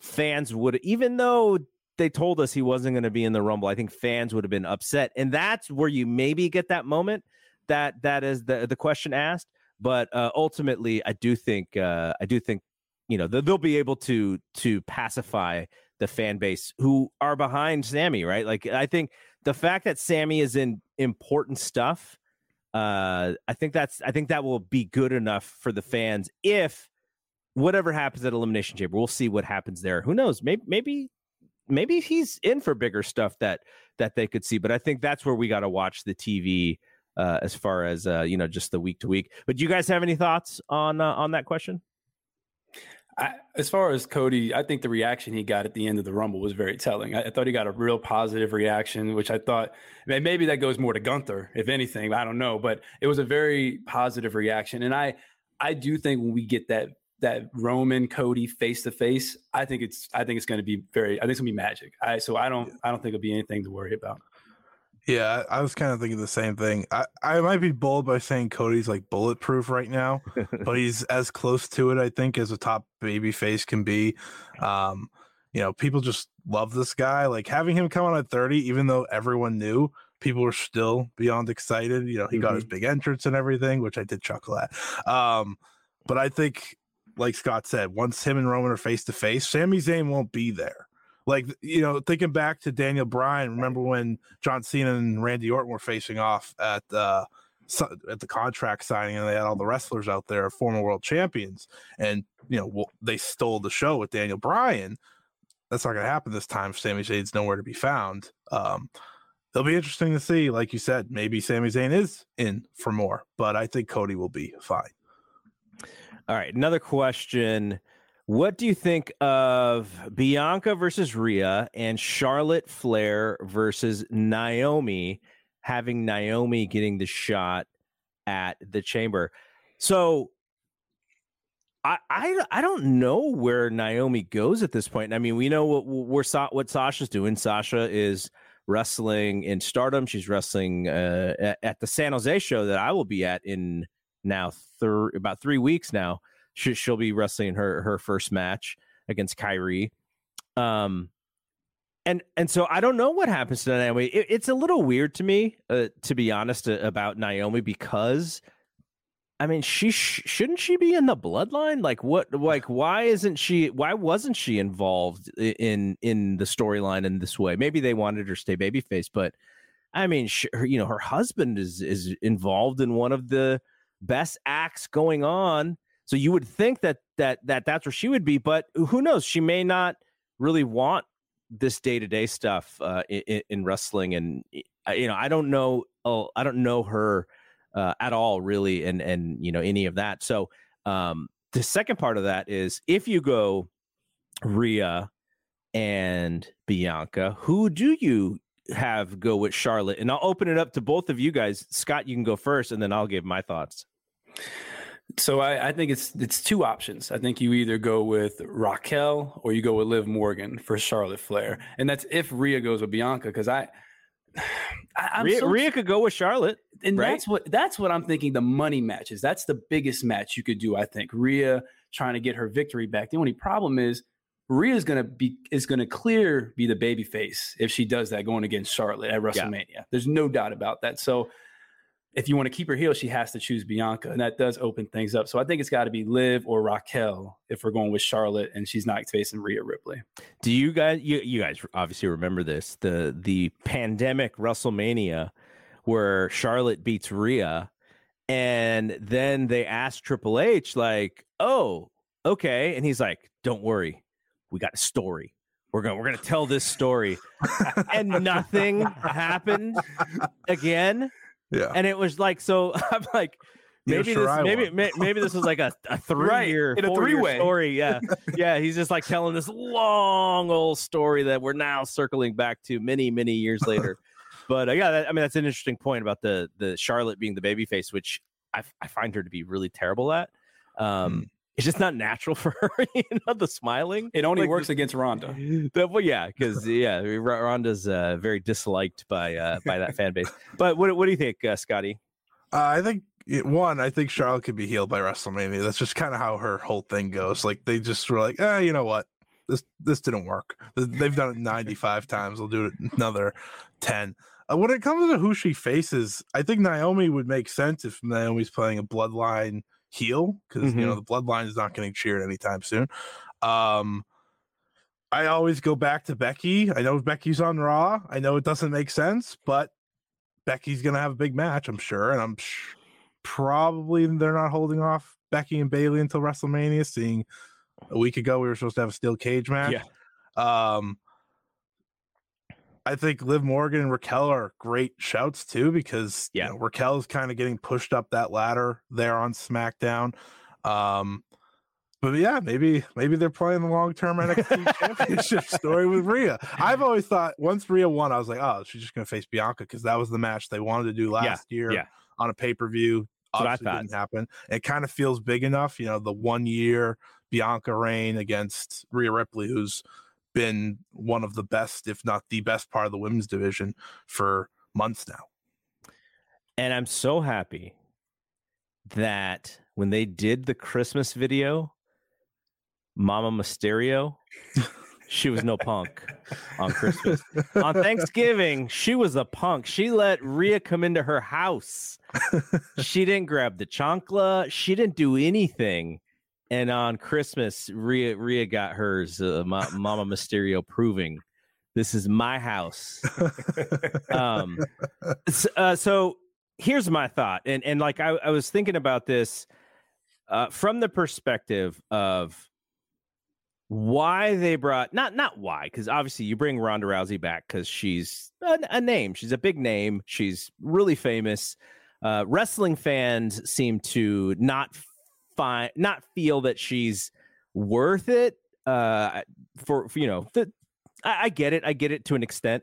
fans would, even though they told us he wasn't going to be in the Rumble, I think fans would have been upset. And that's where you maybe get that moment that that is the, the question asked. But uh, ultimately, I do think uh, I do think you know they'll be able to to pacify the fan base who are behind Sami, right? Like I think the fact that Sami is in important stuff, uh, I think that's I think that will be good enough for the fans if whatever happens at Elimination Chamber, we'll see what happens there. Who knows? Maybe maybe maybe he's in for bigger stuff that that they could see. But I think that's where we got to watch the TV uh, as far as uh, you know, just the week to week. But do you guys have any thoughts on uh, on that question? I, as far as Cody, I think the reaction he got at the end of the Rumble was very telling. I, I, thought he got a real positive reaction, which I thought maybe that goes more to Gunther, if anything. I don't know, but it was a very positive reaction, and I I do think when we get that that Roman Cody face to face, I think it's I think it's going to be very I think it's going to be magic. I so I don't I don't think it'll be anything to worry about. Yeah, I was kind of thinking the same thing. I, I might be bold by saying Cody's like bulletproof right now, [LAUGHS] but he's as close to it, I think, as a top baby face can be. Um, you know, people just love this guy. Like having him come on at 30, even though everyone knew, people were still beyond excited. You know, he mm-hmm. got his mm-hmm. big entrance and everything, which I did chuckle at. Um, but I think, like Scott said, once him and Roman are face to face, Sami Zayn won't be there. Like you know, thinking back to Daniel Bryan, remember when John Cena and Randy Orton were facing off at uh, at the contract signing, and they had all the wrestlers out there, former world champions, and you know they stole the show with Daniel Bryan. That's not going to happen this time. Sami Zayn's nowhere to be found. Um, it'll be interesting to see. Like you said, maybe Sami Zayn is in for more, but I think Cody will be fine. All right, another question what do you think of Bianca versus Rhea and Charlotte Flair versus Naomi, having Naomi getting the shot at the chamber? So I, I, I don't know where Naomi goes at this point. I mean, we know what we're what Sasha's doing. Sasha is wrestling in Stardom. She's wrestling uh, at, at, the San Jose show that I will be at in now thir- about three weeks now she, she'll be wrestling her her first match against Kairi. Um, and and so I don't know what happens to Naomi. It, it's a little weird to me, uh, to be honest, uh, about Naomi because, I mean, she sh- shouldn't she be in the bloodline? Like what? Like why isn't she? Why wasn't she involved in in the storyline in this way? Maybe they wanted her to stay babyface, but I mean, her, you know, her husband is is involved in one of the best acts going on so you would think that that that that's where she would be, but who knows? She may not really want this day to day stuff uh, in, in, wrestling, and you know, I don't know. Oh, I don't know her uh, at all, really, and and you know any of that. So um, the second part of that is if you go Rhea and Bianca, who do you have go with Charlotte? And I'll open it up to both of you guys. Scott, you can go first, and then I'll give my thoughts. So I, I, think it's it's two options. I think you either go with Raquel or you go with Liv Morgan for Charlotte Flair, and that's if Rhea goes with Bianca. Because I, [SIGHS] I Rhea, so, Rhea, could go with Charlotte, and right? that's what that's what I'm thinking. The money matches. That's the biggest match you could do. I think Rhea trying to get her victory back. The only problem is Rhea's gonna be is gonna clear be the baby face if she does that going against Charlotte at WrestleMania. Yeah. There's no doubt about that. So if you want to keep her heel, she has to choose Bianca, and that does open things up. So I think it's got to be Liv or Raquel if we're going with Charlotte, and she's not facing Rhea Ripley. Do you guys? You, you guys obviously remember this the the pandemic WrestleMania where Charlotte beats Rhea, and then they asked Triple H like, "Oh, okay," and he's like, "Don't worry, we got a story." We're going. We're going to tell this story, [LAUGHS] and nothing happened again yeah. And it was like, so [LAUGHS] I'm like, maybe this, maybe maybe this was like a, a three [LAUGHS] right. year, in a three way story. Yeah, [LAUGHS] yeah. He's just like telling this long old story that we're now circling back to many many years later. but uh, yeah, that, I mean that's an interesting point about the the Charlotte being the baby face, which I, I find her to be really terrible at. Um, mm. It's just not natural [LAUGHS] for her. you know, the smiling. It only Like, works against Ronda. [LAUGHS] The, well, yeah, because yeah, R- Ronda's uh, very disliked by uh, by that fan base. [LAUGHS] But what what do you think, uh, Scotty? Uh, I think it, one, I think Charlotte could be heeled by WrestleMania. That's just kind of how her whole thing goes. Like they just were like, eh, you know what? This this didn't work. They've done it 95 times. They'll do it another 10. Uh, when it comes to who she faces, I think Naomi would make sense if Naomi's playing a bloodline heel because you know the bloodline is not getting cheered anytime soon. Um, I always go back to Becky. I know Becky's on Raw. I know it doesn't make sense, but Becky's gonna have a big match, I'm sure, and I'm sh- probably they're not holding off Becky and Bayley until WrestleMania. Seeing a week ago we were supposed to have a steel cage match. Yeah. Um, I think Liv Morgan and Raquel are great shouts too because Yeah. you know, Raquel is kind of getting pushed up that ladder there on SmackDown. Um, but yeah, maybe maybe they're playing the long term NXT [LAUGHS] championship story with Rhea. I've [LAUGHS] always thought once Rhea won, I was like, oh, she's just gonna face Bianca because that was the match they wanted to do last year yeah. on a pay per view. Obviously, didn't happen. It kind of feels big enough, you know, the one year Bianca reign against Rhea Ripley, who's been one of the best, if not the best part of the women's division for months now. And I'm so happy that when they did the Christmas video, Mama Mysterio, [LAUGHS] she was no punk on Christmas. on Thanksgiving, [LAUGHS] she was a punk. She let Rhea come into her house. she didn't grab the chancla. She didn't do anything. And on Christmas, Ria Rhea got hers. Uh, Ma- Mama Mysterio proving this is my house. um, uh, so here's my thought, and and like I, I was thinking about this uh, from the perspective of why they brought not not why because obviously you bring Ronda Rousey back because she's a, a name, she's a big name, she's really famous. Uh, wrestling fans seem to not find not feel that she's worth it uh, for, for you know the, I, I get it, I get it to an extent,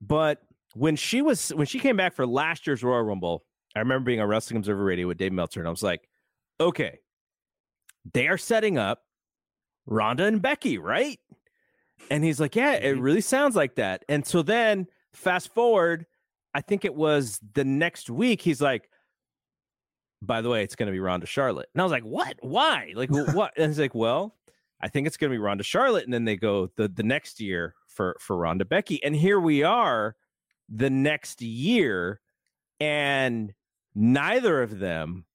but when she was when she came back for last year's Royal Rumble, I remember being on Wrestling Observer Radio with Dave Meltzer, and I was like, okay, they are setting up Ronda and Becky, right? And he's like, yeah, it really sounds like that. And so then fast forward, I think it was the next week, he's like, by the way, it's going to be Ronda Charlotte. And I was like, what? Why? Like, what? And he's like, well, I think it's going to be Ronda Charlotte. And then they go the, the next year for, for Ronda Becky. And here we are the next year, and neither of them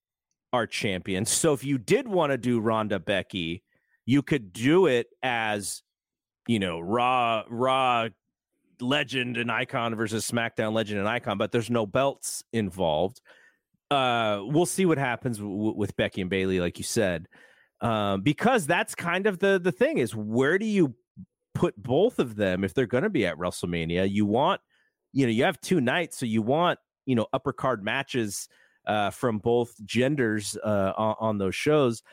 are champions. So if you did want to do Ronda Becky, you could do it as, you know, Raw, Raw legend and icon versus SmackDown legend and icon, but there's no belts involved. Uh, we'll see what happens w- with Becky and Bayley, like you said, um, because that's kind of the the thing is where do you put both of them if they're going to be at WrestleMania? You want, you know, you have two nights, so you want you know upper card matches uh, from both genders uh, on, on those shows.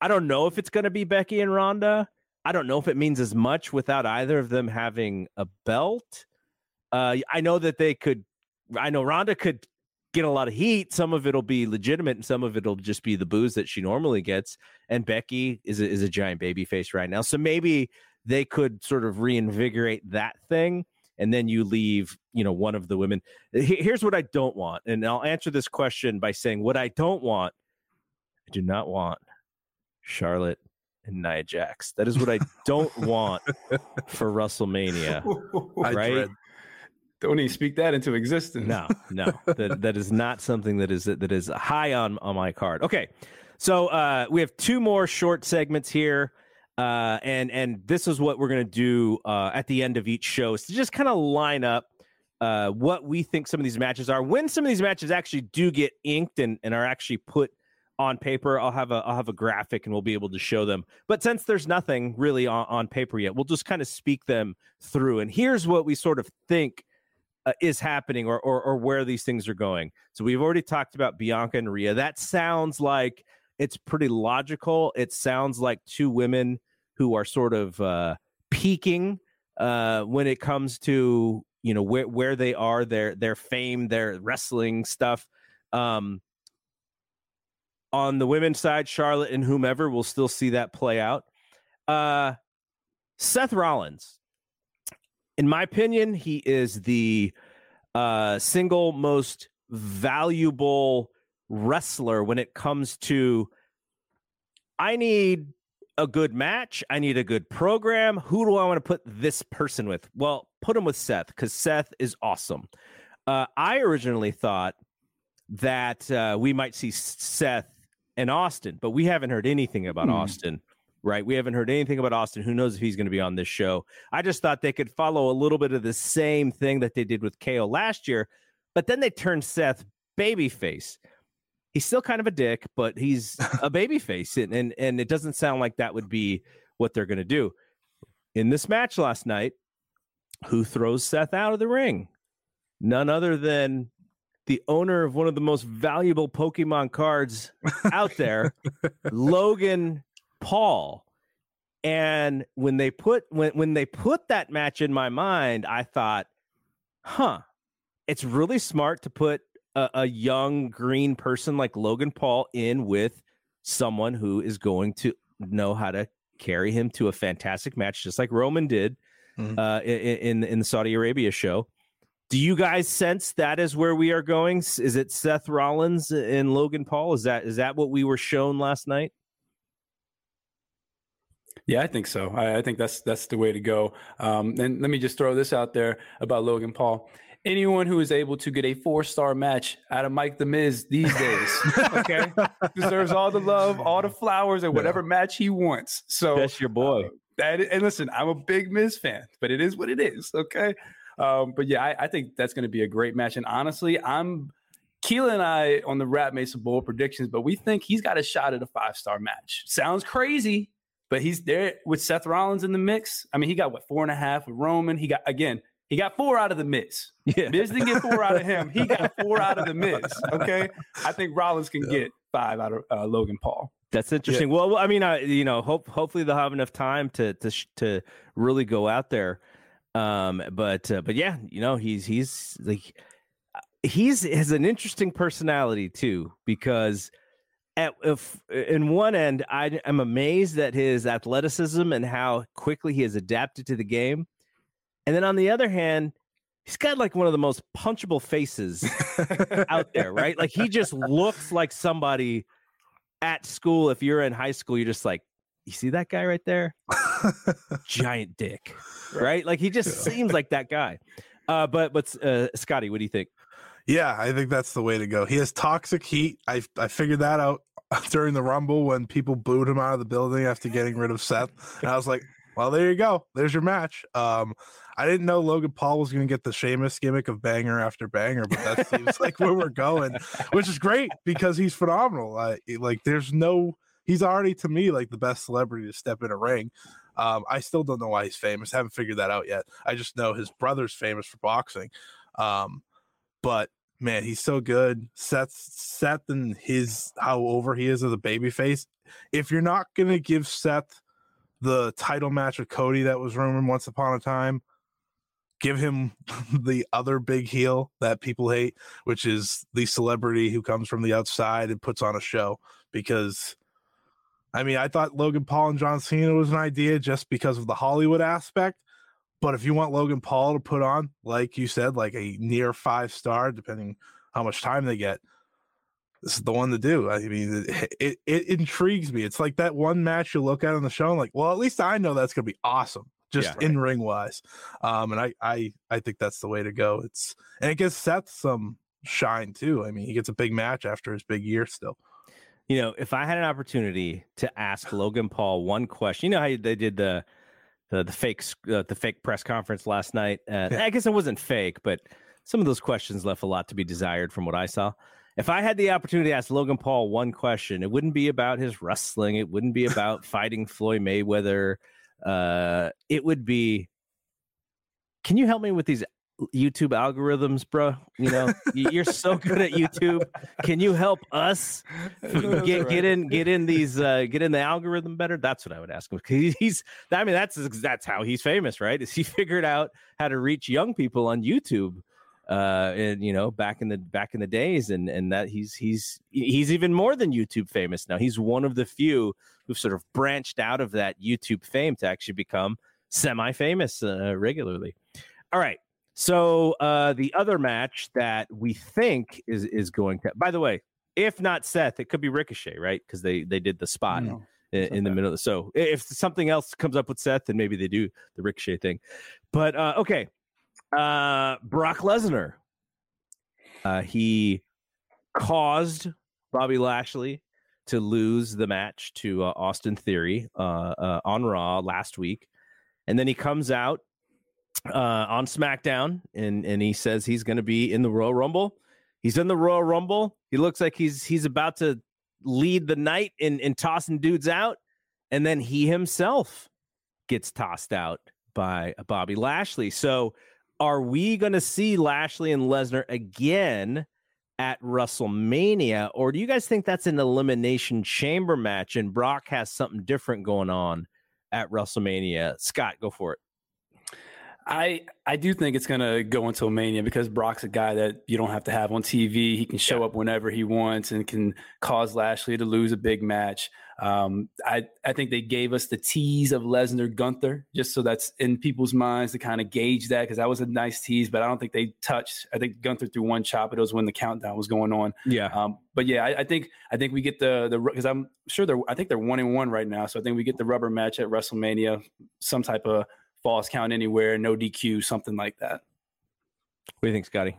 I don't know if it's going to be Becky and Ronda. I don't know if it means as much without either of them having a belt. Uh, I know that they could. I know Ronda could get a lot of heat. Some of it'll be legitimate, and some of it'll just be the booze that she normally gets. And Becky is a, is a giant baby face right now, so maybe they could sort of reinvigorate that thing. And then you leave, you know, one of the women. Here's what I don't want, and I'll answer this question by saying what I don't want. I do not want Charlotte and Nia Jax. That is what I don't want [LAUGHS] for WrestleMania. Right? Don't even speak that into existence. No, no, that that is not something that is that is high on on my card. Okay, so uh, we have two more short segments here, uh, and and this is what we're gonna do uh, at the end of each show is to just kind of line up uh, what we think some of these matches are. When some of these matches actually do get inked and, and are actually put on paper, I'll have a I'll have a graphic and we'll be able to show them. But since there's nothing really on, on paper yet, we'll just kind of speak them through. And here's what we sort of think uh, is happening or, or or where these things are going. So we've already talked about Bianca and Rhea. That sounds like it's pretty logical. It sounds like two women who are sort of uh, peaking uh, when it comes to you know where where they are, their their fame, their wrestling stuff. Um, on the women's side, Charlotte and whomever, we'll still see that play out. Uh, Seth Rollins, in my opinion, he is the uh, single most valuable wrestler when it comes to I need a good match. I need a good program. Who do I want to put this person with? Well, put him with Seth because Seth is awesome. Uh, I originally thought that uh, we might see Seth and Austin, but we haven't heard anything about hmm. Austin, right? We haven't heard anything about Austin. Who knows if he's going to be on this show? I just thought they could follow a little bit of the same thing that they did with KO last year, but then they turned Seth babyface he's still kind of a dick, but he's [LAUGHS] a baby face. And, and, and it doesn't sound like that would be what they're going to do. In this match last night, who throws Seth out of the ring? None other than the owner of one of the most valuable Pokemon cards out there, [LAUGHS] Logan Paul. And when they put when when they put that match in my mind, I thought, huh, it's really smart to put a, a young green person like Logan Paul in with someone who is going to know how to carry him to a fantastic match, just like Roman did mm-hmm. uh, in in the Saudi Arabia show. Do you guys sense that is where we are going? Is it Seth Rollins and Logan Paul? Is that is that what we were shown last night? Yeah, I think so. I, I think that's that's the way to go. Um, and let me just throw this out there about Logan Paul anyone who is able to get a four star match out of Mike the Miz these days, okay, [LAUGHS] deserves all the love, all the flowers, and whatever yeah. match he wants. So that's your boy. Uh, that and listen, I'm a big Miz fan, but it is what it is, okay. Um, but yeah, I, I think that's going to be a great match. And honestly, I'm Keelan and I on the WRAP made some bold predictions, but we think he's got a shot at a five star match. Sounds crazy, but he's there with Seth Rollins in the mix. I mean, he got what four and a half with Roman. He got again he got four out of the Miz. [LAUGHS] Yeah. Miz didn't get four out of him. He got four out of the Miz. [LAUGHS] Okay. I think Rollins can get five out of uh, Logan Paul. That's interesting. Yeah. Well, I mean, I, you know, hope hopefully they'll have enough time to to to really go out there. Um, but uh, but yeah, you know, he's he's like he's has an interesting personality too because at if in one end I am amazed at his athleticism and how quickly he has adapted to the game. And then on the other hand, he's got like one of the most punchable faces out [LAUGHS] there, right? Like he just looks like somebody at school. If you're in high school, you're just like, you see that guy right there? Giant dick, right? Like he just yeah. seems like that guy. Uh, but but uh, Scotty, what do you think? Yeah, I think that's the way to go. He has toxic heat. I I figured that out [LAUGHS] during the Rumble when people booed him out of the building after getting rid of Seth. And I was like, well, there you go. There's your match. Um, I didn't know Logan Paul was going to get the Sheamus gimmick of banger after banger, but that seems like where we're going, which is great because he's phenomenal. Like, there's no, he's already to me like the best celebrity to step in a ring. Um, I still don't know why he's famous. haven't figured that out yet. I just know his brother's famous for boxing. Um, but man, he's so good. Seth, Seth, and his how over he is as a babyface. If you're not gonna give Seth the title match with Cody that was rumored once upon a time, give him [LAUGHS] the other big heel that people hate, which is the celebrity who comes from the outside and puts on a show. Because, I mean, I thought Logan Paul and John Cena was an idea just because of the Hollywood aspect. But if you want Logan Paul to put on, like you said, like a near five star, depending how much time they get, this is the one to do. I mean, it, it, it intrigues me. It's like that one match you look at on the show, and like, well, at least I know that's gonna be awesome just yeah, in ring wise. Um, and I, I, I think that's the way to go. It's and it gives Seth some shine too. I mean, he gets a big match after his big year still. You know, if I had an opportunity to ask Logan Paul one question, you know how they did the the, the fake uh, the fake press conference last night. Uh. I guess it wasn't fake, but some of those questions left a lot to be desired from what I saw. If I had the opportunity to ask Logan Paul one question, it wouldn't be about his wrestling. It wouldn't be about [LAUGHS] fighting Floyd Mayweather uh, it would be. Can you help me with these YouTube algorithms, bro? You know, you're so good at YouTube. Can you help us [LAUGHS] get right. get in get in these uh, get in the algorithm better? That's what I would ask him. Because He's I mean that's that's how he's famous, right? Is he [LAUGHS] figured out how to reach young people on YouTube? uh, and you know, back in the back in the days, and and that he's he's he's even more than YouTube famous now. He's one of the few who've sort of branched out of that YouTube fame to actually become semi-famous uh, regularly. All right. So uh, the other match that we think is is going to. By the way, if not Seth, it could be Ricochet, right? Because they they did the spot No, in, in the middle. So if something else comes up with Seth, then maybe they do the Ricochet thing. But uh, okay, uh, Brock Lesnar. Uh, he caused Bobby Lashley to lose the match to uh, Austin Theory uh, uh, on Raw last week, and then he comes out uh, on SmackDown and and he says he's going to be in the Royal Rumble. He's in the Royal Rumble. He looks like he's he's about to lead the night in in tossing dudes out, and then he himself gets tossed out by Bobby Lashley. So, are we going to see Lashley and Lesnar again at WrestleMania, or do you guys think that's an elimination chamber match and Brock has something different going on at WrestleMania? Scott, go for it. I I do think it's gonna go until Mania because Brock's a guy that you don't have to have on TV. He can show up whenever he wants and can cause Lashley to lose a big match. Um, I I think they gave us the tease of Lesnar Gunther just so that's in people's minds to kind of gauge that because that was a nice tease, but I don't think they touched. I think Gunther threw one chop, it was when the countdown was going on. Yeah. Um, but yeah, I, I think I think we get the the because I'm sure they're I think they're one and one right now, so I think we get the rubber match at WrestleMania, some type of falls count anywhere, no DQ, something like that. What do you think, Scotty?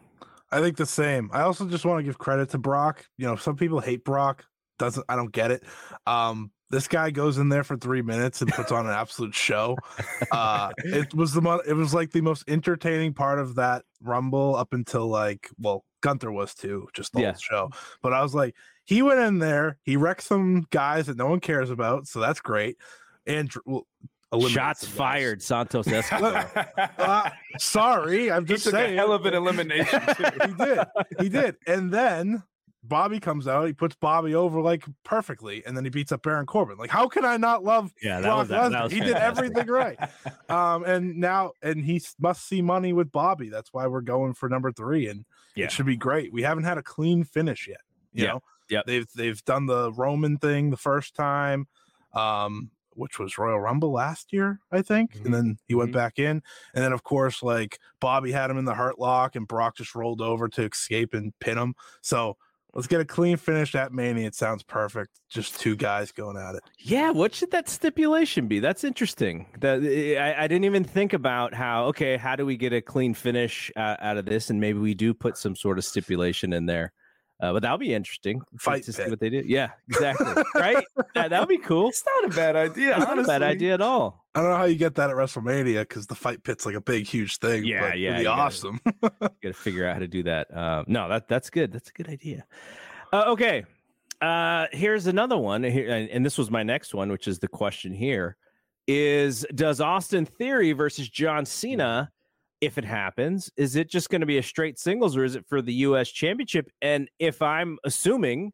I think the same. I also just want to give credit to Brock. You know, some people hate Brock. Doesn't I don't get it. Um, this guy goes in there for three minutes and puts on an absolute show. Uh, [LAUGHS] it was the mo- it was like the most entertaining part of that rumble up until like well Gunther was too, just the Yeah. whole show. But I was like, he went in there, he wrecked some guys that no one cares about, so that's great. And well, eliminated Shots guys. fired, Santos [LAUGHS] Escobar. Uh, sorry, I'm He just took saying. a hell of an elimination. [LAUGHS] too. he did. He did. And then Bobby comes out. He puts Bobby over like perfectly, and then he beats up Baron Corbin. Like, how can I not love Yeah, that Brock was- that- that was He did everything right. [LAUGHS] Um, and now, and he must see money with Bobby. That's why we're going for number three, and Yeah. it should be great. We haven't had a clean finish yet. You Yeah. know, Yep. they've they've done the Roman thing the first time. Um, which was Royal Rumble last year, I think. Mhm. And then he went Mhm. back in. And then, of course, like Bobby had him in the hurt lock and Brock just rolled over to escape and pin him. So let's get a clean finish at Mania. It sounds perfect. Just two guys going at it. Yeah, what should that stipulation be? That's interesting. That I, I didn't even think about how. Okay, how do we get a clean finish uh, out of this? And maybe we do put some sort of stipulation in there. Uh, but that'll be interesting Fight to see what they do. Yeah, exactly. [LAUGHS] right? That that would be cool. It's not a bad idea. That's not a bad idea at all. I don't know how you get that at WrestleMania because the fight pit's like a big, huge thing. Yeah, but yeah, It'd you be gotta- awesome. [LAUGHS] Got to figure out how to do that. Uh, no, that that's good. That's a good idea. Uh, okay, uh, here's another one. Here, and, and this was my next one, which is the question here: Is does Austin Theory versus John Cena? If it happens, is it just going to be a straight singles, or is it for the U.S. Championship? And if I'm assuming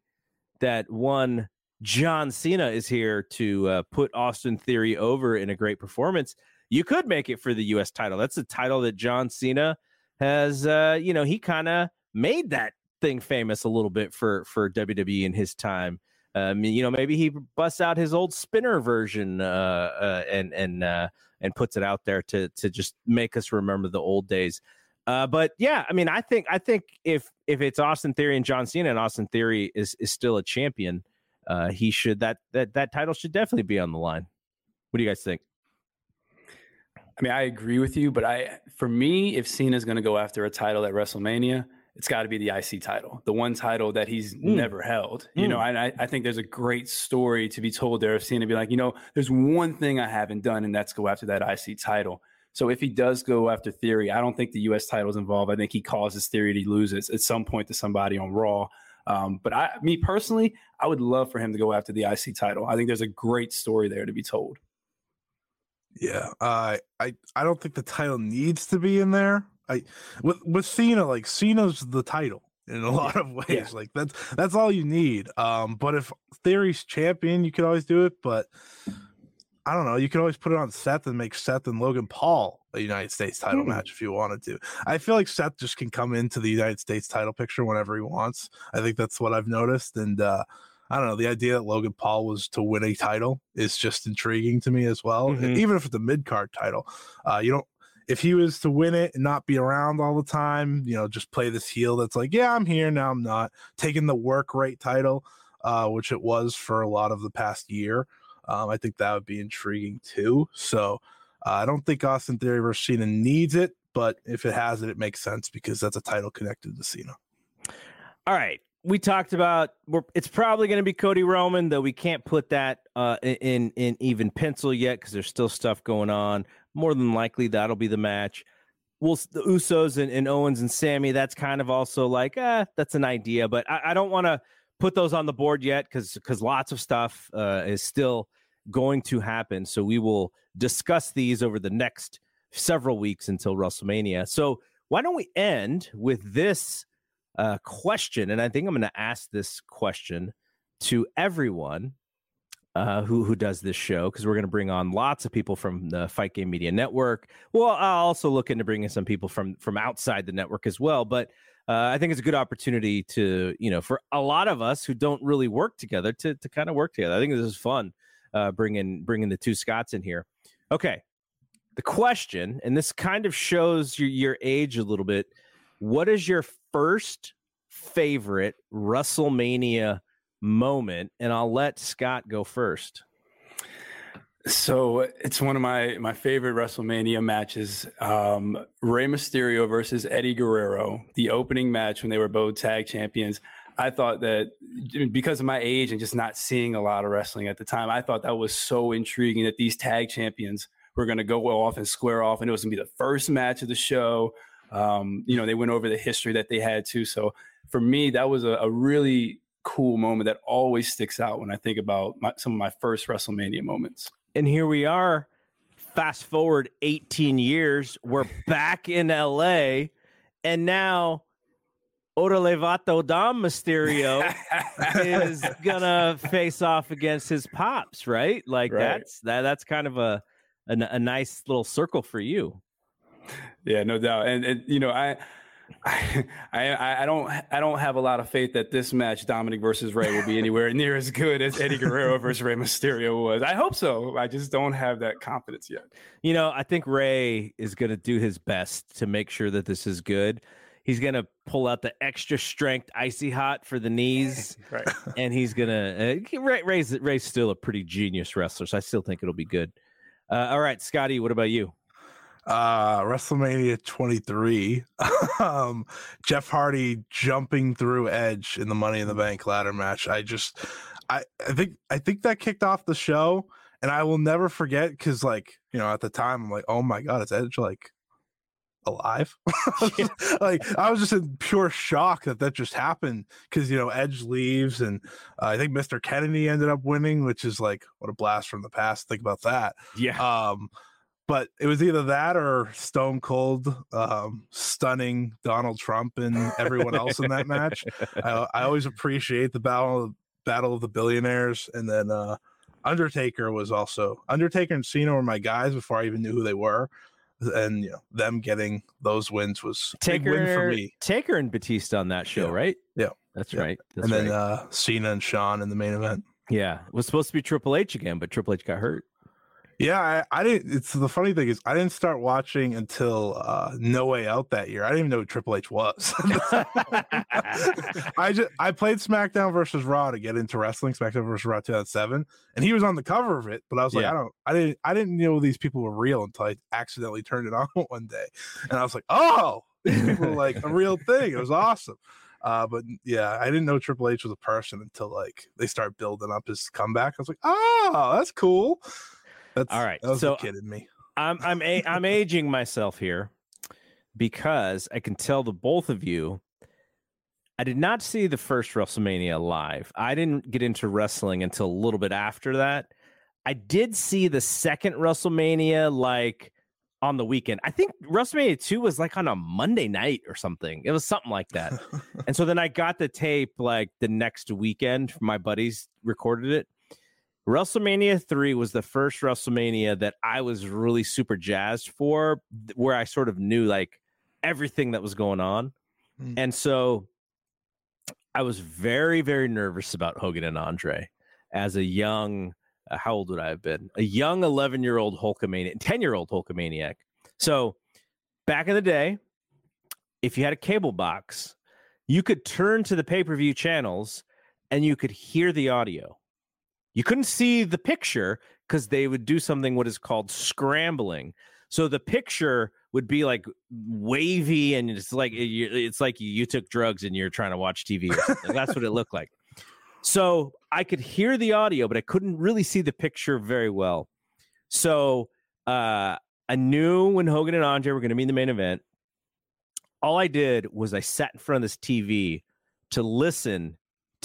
that one John Cena is here to uh, put Austin Theory over in a great performance, you could make it for the U.S. title. That's a title that John Cena has uh you know he kind of made that thing famous a little bit for for WWE in his time um you know maybe he busts out his old spinner version uh, uh and and uh and puts it out there to to just make us remember the old days. Uh but yeah i mean i think i think if if it's austin theory and john cena and austin theory is is still a champion uh he should that that that title should definitely be on the line. What do you guys think? I mean, I agree with you, but I, for me, if Cena's going to go after a title at WrestleMania, it's got to be the IC title, the one title that he's never held. You know, and I, I think there's a great story to be told there of Cena be like, you know, there's one thing I haven't done, and that's go after that IC title. So if he does go after Theory, I don't think the U.S. title is involved. I think he causes Theory to lose it at some point to somebody on Raw. Um, but I, me personally, I would love for him to go after the IC title. I think there's a great story there to be told. Yeah, uh, I I don't think the title needs to be in there. I with with Cena, like Cena's the title in a [LAUGHS] lot of ways. yeah. Like that's that's all you need. Um, but if Theory's champion, you could always do it. But I don't know. You could always put it on Seth and make Seth and Logan Paul a United States title Hmm. match if you wanted to. I feel like Seth just can come into the United States title picture whenever he wants. I think that's what I've noticed. And uh, I don't know. The idea that Logan Paul was to win a title is just intriguing to me as well. Mhm. Even if it's a mid card title, uh, you don't. If he was to win it and not be around all the time, you know, just play this heel that's like, yeah, I'm here now, I'm not taking the work rate title, uh, which it was for a lot of the past year. Um, I think that would be intriguing too. So uh, I don't think Austin Theory versus Cena needs it, but if it has it, it makes sense because that's a title connected to Cena. All right. We talked about it's probably going to be Cody Roman, though we can't put that uh, in in even pencil yet because there's still stuff going on. More than likely, that'll be the match. Well, the Usos and, and Owens and Sami, that's kind of also like, uh, that's an idea, but I, I don't want to put those on the board yet because because lots of stuff uh, is still going to happen. So we will discuss these over the next several weeks until WrestleMania. So why don't we end with this uh, question? And I think I'm going to ask this question to everyone uh, who who does this show because we're going to bring on lots of people from the Fight Game Media Network. Well, I'll also look into bringing some people from from outside the network as well. But uh, I think it's a good opportunity to you know for a lot of us who don't really work together to to kind of work together. I think this is fun uh, bringing bringing the two Scots in here. Okay, the question, and this kind of shows your your age a little bit. What is your first favorite WrestleMania moment? And I'll let Scott go first. So it's one of my my favorite WrestleMania matches. Um, Rey Mysterio versus Eddie Guerrero, the opening match when they were both tag champions. I thought that because of my age and just not seeing a lot of wrestling at the time, I thought that was so intriguing that these tag champions were going to go off and square off, and it was going to be the first match of the show. Um, you know, they went over the history that they had too. So for me, that was a, a really cool moment that always sticks out when I think about my, some of my first WrestleMania moments. And here we are. Fast forward 18 years, we're [LAUGHS] back in LA, and now Ora Levato Dom Mysterio [LAUGHS] is gonna face off against his pops, right? Like Right. that's that that's kind of a, a a nice little circle for you. Yeah, no doubt. And, and you know, I, I, I, I don't, I don't have a lot of faith that this match, Dominik versus Rey, will be [LAUGHS] anywhere near as good as Eddie Guerrero versus Rey Mysterio was. I hope so. I just don't have that confidence yet. You know, I think Rey is going to do his best to make sure that this is good. He's going to pull out the extra strength icy hot for the knees, [LAUGHS] Right. and he's going to uh, Rey, Rey's Rey's still a pretty genius wrestler, so I still think it'll be good. Uh, all right, Scotty, what about you? Uh WrestleMania 23 [LAUGHS] um Jeff Hardy jumping through Edge in the Money in the Bank ladder match. I just I I think I think that kicked off the show and I will never forget cuz like you know at the time I'm like oh my god it's Edge like alive? [LAUGHS] Like I was just in pure shock that that just happened cuz you know Edge leaves and uh, I think Mr. Kennedy ended up winning which is like what a blast from the past. Think about that. Yeah, um, but it was either that or Stone Cold um, stunning Donald Trump and everyone else in that match. I, I always [LAUGHS] appreciate the battle battle of the billionaires, and then uh, Undertaker was also Undertaker and Cena were my guys before I even knew who they were, and you know them getting those wins was Taker, win for me. Taker and Batista on that show, Yeah. right? Yeah. that's Yeah. right. That's and then right. uh, Cena and Shawn in the main event. yeah, it was supposed to be Triple H again, but Triple H got hurt. Yeah, I, I didn't. It's the funny thing is I didn't start watching until uh, No Way Out that year. I didn't even know Triple H was. [LAUGHS] I just I played SmackDown versus Raw to get into wrestling, SmackDown versus Raw 2007, and he was on the cover of it. But I was like, Yeah. I don't, I didn't, I didn't know these people were real until I accidentally turned it [LAUGHS] on one day, and I was like, oh, these people are like a real thing. It was awesome. Uh, but yeah, I didn't know Triple H was a person until like they start building up his comeback. I was like, oh, that's cool. That's All right, That so- the uh, kid in me. I'm I'm a, I'm aging myself here because I can tell the both of you. I did not see the first WrestleMania live. I didn't get into wrestling until a little bit after that. I did see the second WrestleMania like on the weekend. I think WrestleMania 2 was like on a Monday night or something. It was something like that. [LAUGHS] and so then I got the tape like the next weekend. My buddies recorded it. WrestleMania 3 was the first WrestleMania that I was really super jazzed for, where I sort of knew like everything that was going on. Mm. And so I was very, very nervous about Hogan and Andre as a young, uh, how old would I have been? A young 11 year old Hulkamaniac, 10 year old Hulkamaniac. So back in the day, if you had a cable box, you could turn to the pay per view channels and you could hear the audio. You couldn't see the picture because they would do something what is called scrambling. So the picture would be like wavy and it's like it's like you took drugs and you're trying to watch TV. That's what it looked like. So I could hear the audio, but I couldn't really see the picture very well. So uh, I knew when Hogan and Andre were going to be in the main event. All I did was I sat in front of this TV to listen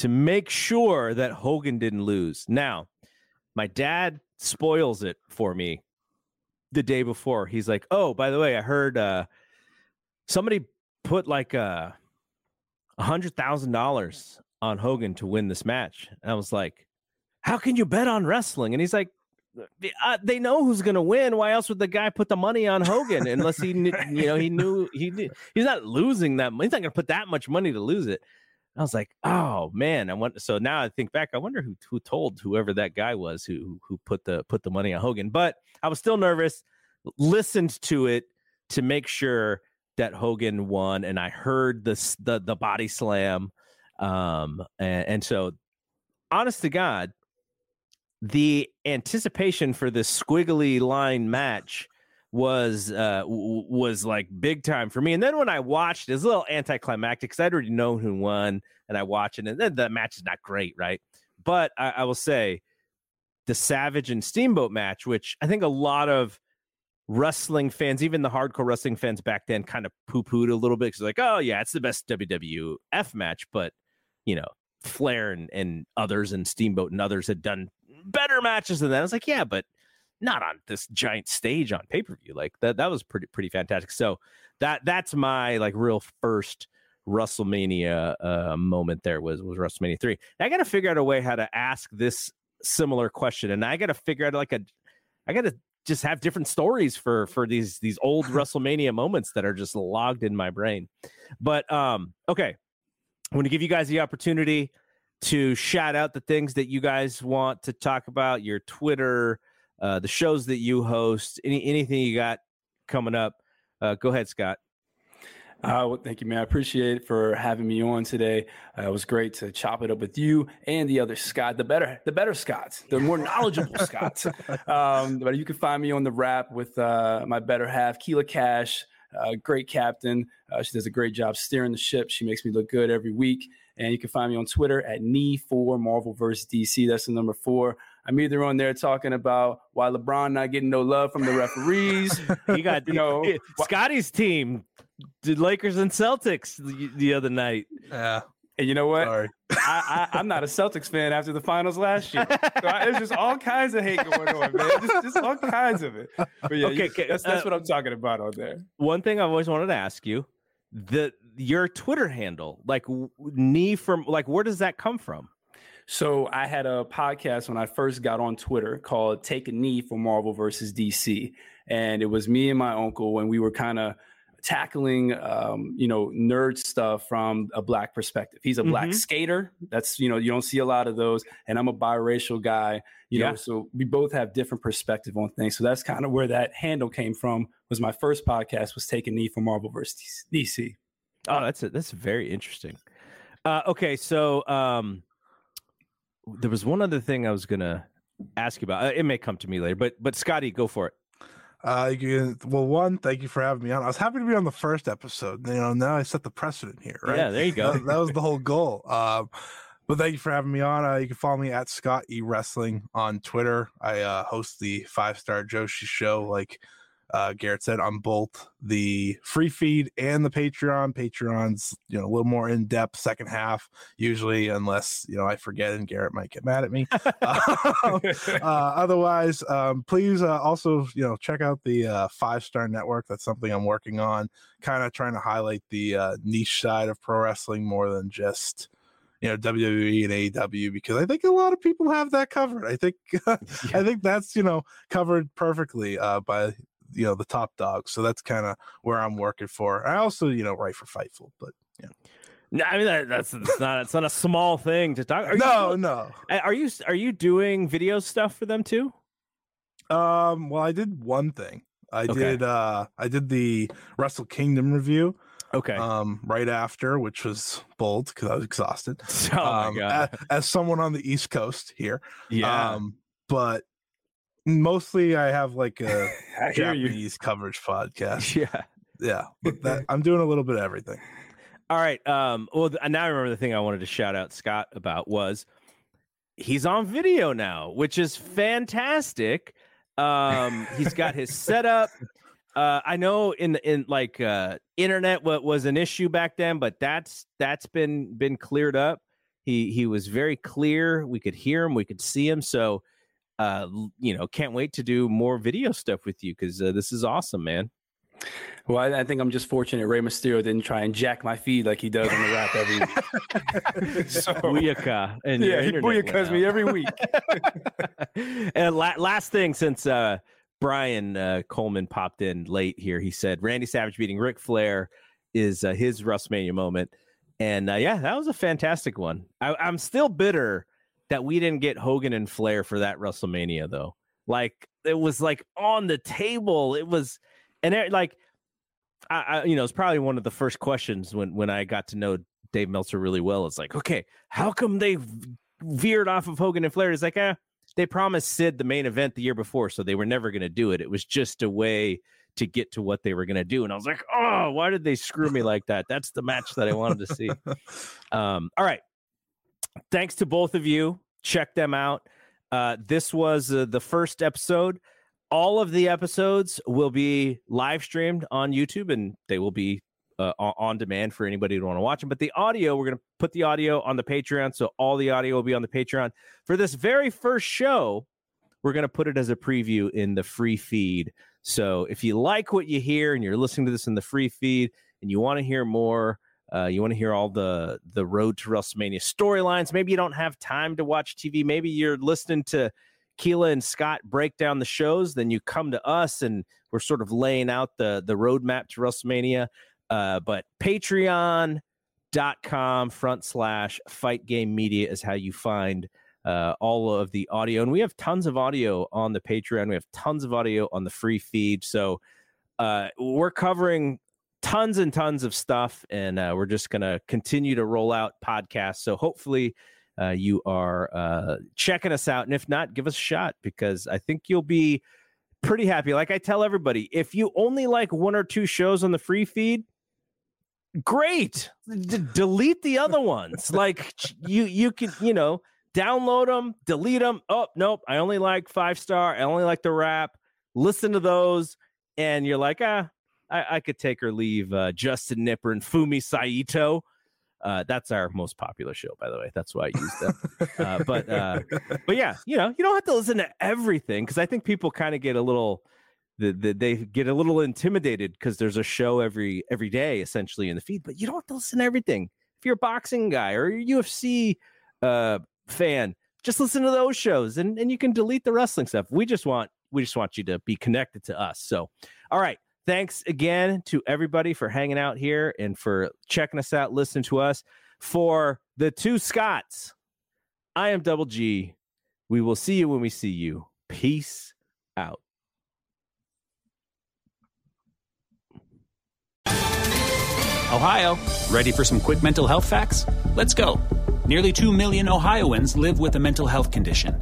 to make sure that Hogan didn't lose. Now, my dad spoils it for me the day before. He's like, "Oh, by the way, I heard uh, somebody put like uh, a hundred thousand dollars on Hogan to win this match." And I was like, "How can you bet on wrestling?" And he's like, uh, "They know who's going to win. Why else would the guy put the money on Hogan unless he, knew, [LAUGHS] you know, he knew he he's not losing that. He's not going to put that much money to lose it." I was like, "Oh man!" I want so now I think back. I wonder who who told whoever that guy was who who put the put the money on Hogan. But I was still nervous. Listened to it to make sure that Hogan won, and I heard the the, the body slam. Um, and, and so, honest to God, the anticipation for this squiggly line match was uh was like big time for me. And then when I watched it, it's a little anticlimactic because I'd already known who won, and I watched it, and then the match is not great, right? But I, I will say the Savage and Steamboat match, which I think a lot of wrestling fans, even the hardcore wrestling fans back then, kind of poo pooed a little bit because like, oh yeah, it's the best WWF match, but you know, Flair and, and others and Steamboat and others had done better matches than that. I was like, yeah, but not on this giant stage on pay per view. Like that that was pretty pretty fantastic. So that that's my like real first WrestleMania uh, moment. There was was WrestleMania three. I got to figure out a way how to ask this similar question, and I got to figure out like a I got to just have different stories for for these these old [LAUGHS] WrestleMania moments that are just logged in my brain. But um, okay, I'm going to give you guys the opportunity to shout out the things that you guys want to talk about, your Twitter, uh, the shows that you host, any anything you got coming up. Uh, go ahead, Scott. Uh, well, thank you, man. I appreciate it for having me on today. Uh, it was great to chop it up with you and the other Scott, the better, the better Scotts, the more [LAUGHS] knowledgeable Scotts. Um, but you can find me on the WRAP with uh, my better half, Keela Cash, uh, great captain. Uh, she does a great job steering the ship. She makes me look good every week. And you can find me on Twitter at knee4 Marvel versus DC. That's the number four. I'm either on there talking about why LeBron not getting no love from the referees. [LAUGHS] you got [LAUGHS] you know [LAUGHS] Scotty's team, the Lakers and Celtics the, the other night. Yeah. And you know what? [LAUGHS] I, I, am not a Celtics fan after the finals last year. So I, there's just all kinds of hate going on, man. Just, just all kinds of it. But yeah, okay, you, that's, that's uh, what I'm talking about on there. One thing I've always wanted to ask you the your Twitter handle, like knee from, like where does that come from? So I had a podcast when I first got on Twitter called "Take a Knee" for Marvel versus DC, and it was me and my uncle, and we were kind of tackling um, you know nerd stuff from a black perspective. He's a black mm-hmm. skater. That's you know you don't see a lot of those, and I'm a biracial guy. You yeah. know, so we both have different perspective on things. So that's kind of where that handle came from. Was my first podcast was taking knee for Marvel versus DC. Oh, that's a, that's very interesting. Uh, okay, so um, there was one other thing I was gonna ask you about. Uh, it may come to me later, but but Scotty, go for it. Uh, you, well, one, thank you for having me on. I was happy to be on the first episode. You know, now I set the precedent here, right? Yeah, there you go. that, that was the whole goal. Um, but thank you for having me on. Uh, you can follow me at Scott E Wrestling on Twitter. I uh, host the Five Star Joshi Show, like uh, Garrett said, on both the free feed and the Patreon. Patreon's you know a little more in depth second half usually, unless you know I forget and Garrett might get mad at me. [LAUGHS] uh, otherwise, um, please uh, also you know check out the uh, Five Star Network. That's something I'm working on, kind of trying to highlight the uh, niche side of pro wrestling more than just you know WWE and AEW because I think a lot of people have that covered. I think [LAUGHS] I think that's you know covered perfectly uh, by you know the top dogs. So that's kind of where I'm working for. I also you know write for Fightful, but yeah. No, I mean that, that's it's not it's not a small thing to talk. Are no, you, no. Are you are you doing video stuff for them too? Um, well, I did one thing. I Okay. did uh I did the Wrestle Kingdom review Okay. um right after, which was bold because I was exhausted. [LAUGHS] oh my um, god. a- as someone on the East Coast here. yeah. Um, but mostly I have like a [LAUGHS] you. Japanese coverage podcast. [LAUGHS] yeah. Yeah, but that, [LAUGHS] I'm doing a little bit of everything. All right. Um. Well, now I remember the thing I wanted to shout out Scott about was he's on video now, which is fantastic. Um. He's got his setup. Uh, I know in in like uh, internet what was an issue back then, but that's that's been been cleared up. He he was very clear. We could hear him. We could see him. So, uh, you know, can't wait to do more video stuff with you because uh, this is awesome, man. Well, I, I think I'm just fortunate Rey Mysterio didn't try and jack my feed like he does on the WRAP every week. [LAUGHS] so, [LAUGHS] Booyaka. And yeah, he booyakas me every week. [LAUGHS] and la- last thing, since uh, Brian uh, Coleman popped in late here, he said Randy Savage beating Ric Flair is uh, his WrestleMania moment, and uh, yeah, that was a fantastic one. I- I'm still bitter that we didn't get Hogan and Flair for that WrestleMania though. Like it was like on the table. It was, and it, like, I, I you know, it's probably one of the first questions when when I got to know Dave Meltzer really well. It's like, okay, how come they veered off of Hogan and Flair? It's like, eh, they promised Sid the main event the year before, so they were never going to do it. It was just a way to get to what they were going to do. And I was like, oh, why did they screw me like that? That's the match that I wanted to see. [LAUGHS] Um, all right. Thanks to both of you. Check them out. Uh, this was uh, the first episode. All of the episodes will be live streamed on YouTube and they will be uh, on, demand for anybody who want to watch them. But the audio, we're going to put the audio on the Patreon. So all the audio will be on the Patreon. For this very first show, we're going to put it as a preview in the free feed. So if you like what you hear and you're listening to this in the free feed and you want to hear more, uh, you want to hear all the the road to WrestleMania storylines. Maybe you don't have time to watch TV. Maybe you're listening to Keela and Scott break down the shows. Then you come to us and we're sort of laying out the the roadmap to WrestleMania. Uh, but Patreon.com front slash fight game media is how you find uh, all of the audio. And we have tons of audio on the Patreon. We have tons of audio on the free feed. So uh, we're covering tons and tons of stuff, and uh, we're just going to continue to roll out podcasts. So hopefully, uh, you are uh, checking us out. And if not, give us a shot because I think you'll be pretty happy. Like I tell everybody, if you only like one or two shows on the free feed, great. D- delete the other ones. [LAUGHS] like you, you can, you know, download them, delete them. Oh, nope. I only like five star. I only like the WRAP. Listen to those. And you're like, ah, I, I could take or leave uh, Justin Nipper and Fumi Saito. Uh, that's our most popular show, by the way. That's why I use them. uh, but uh, but yeah, you know, you don't have to listen to everything because I think people kind of get a little, the, the, they get a little intimidated because there's a show every every day essentially in the feed. But you don't have to listen to everything. If you're a boxing guy or a UFC uh, fan, just listen to those shows and and you can delete the wrestling stuff. We just want we just want you to be connected to us. So, all right. Thanks again to everybody for hanging out here and for checking us out, listening to us. For the two Scotts, I am Double G. We will see you when we see you. Peace out. Ohio, ready for some quick mental health facts? Let's go. Nearly 2 million Ohioans live with a mental health condition.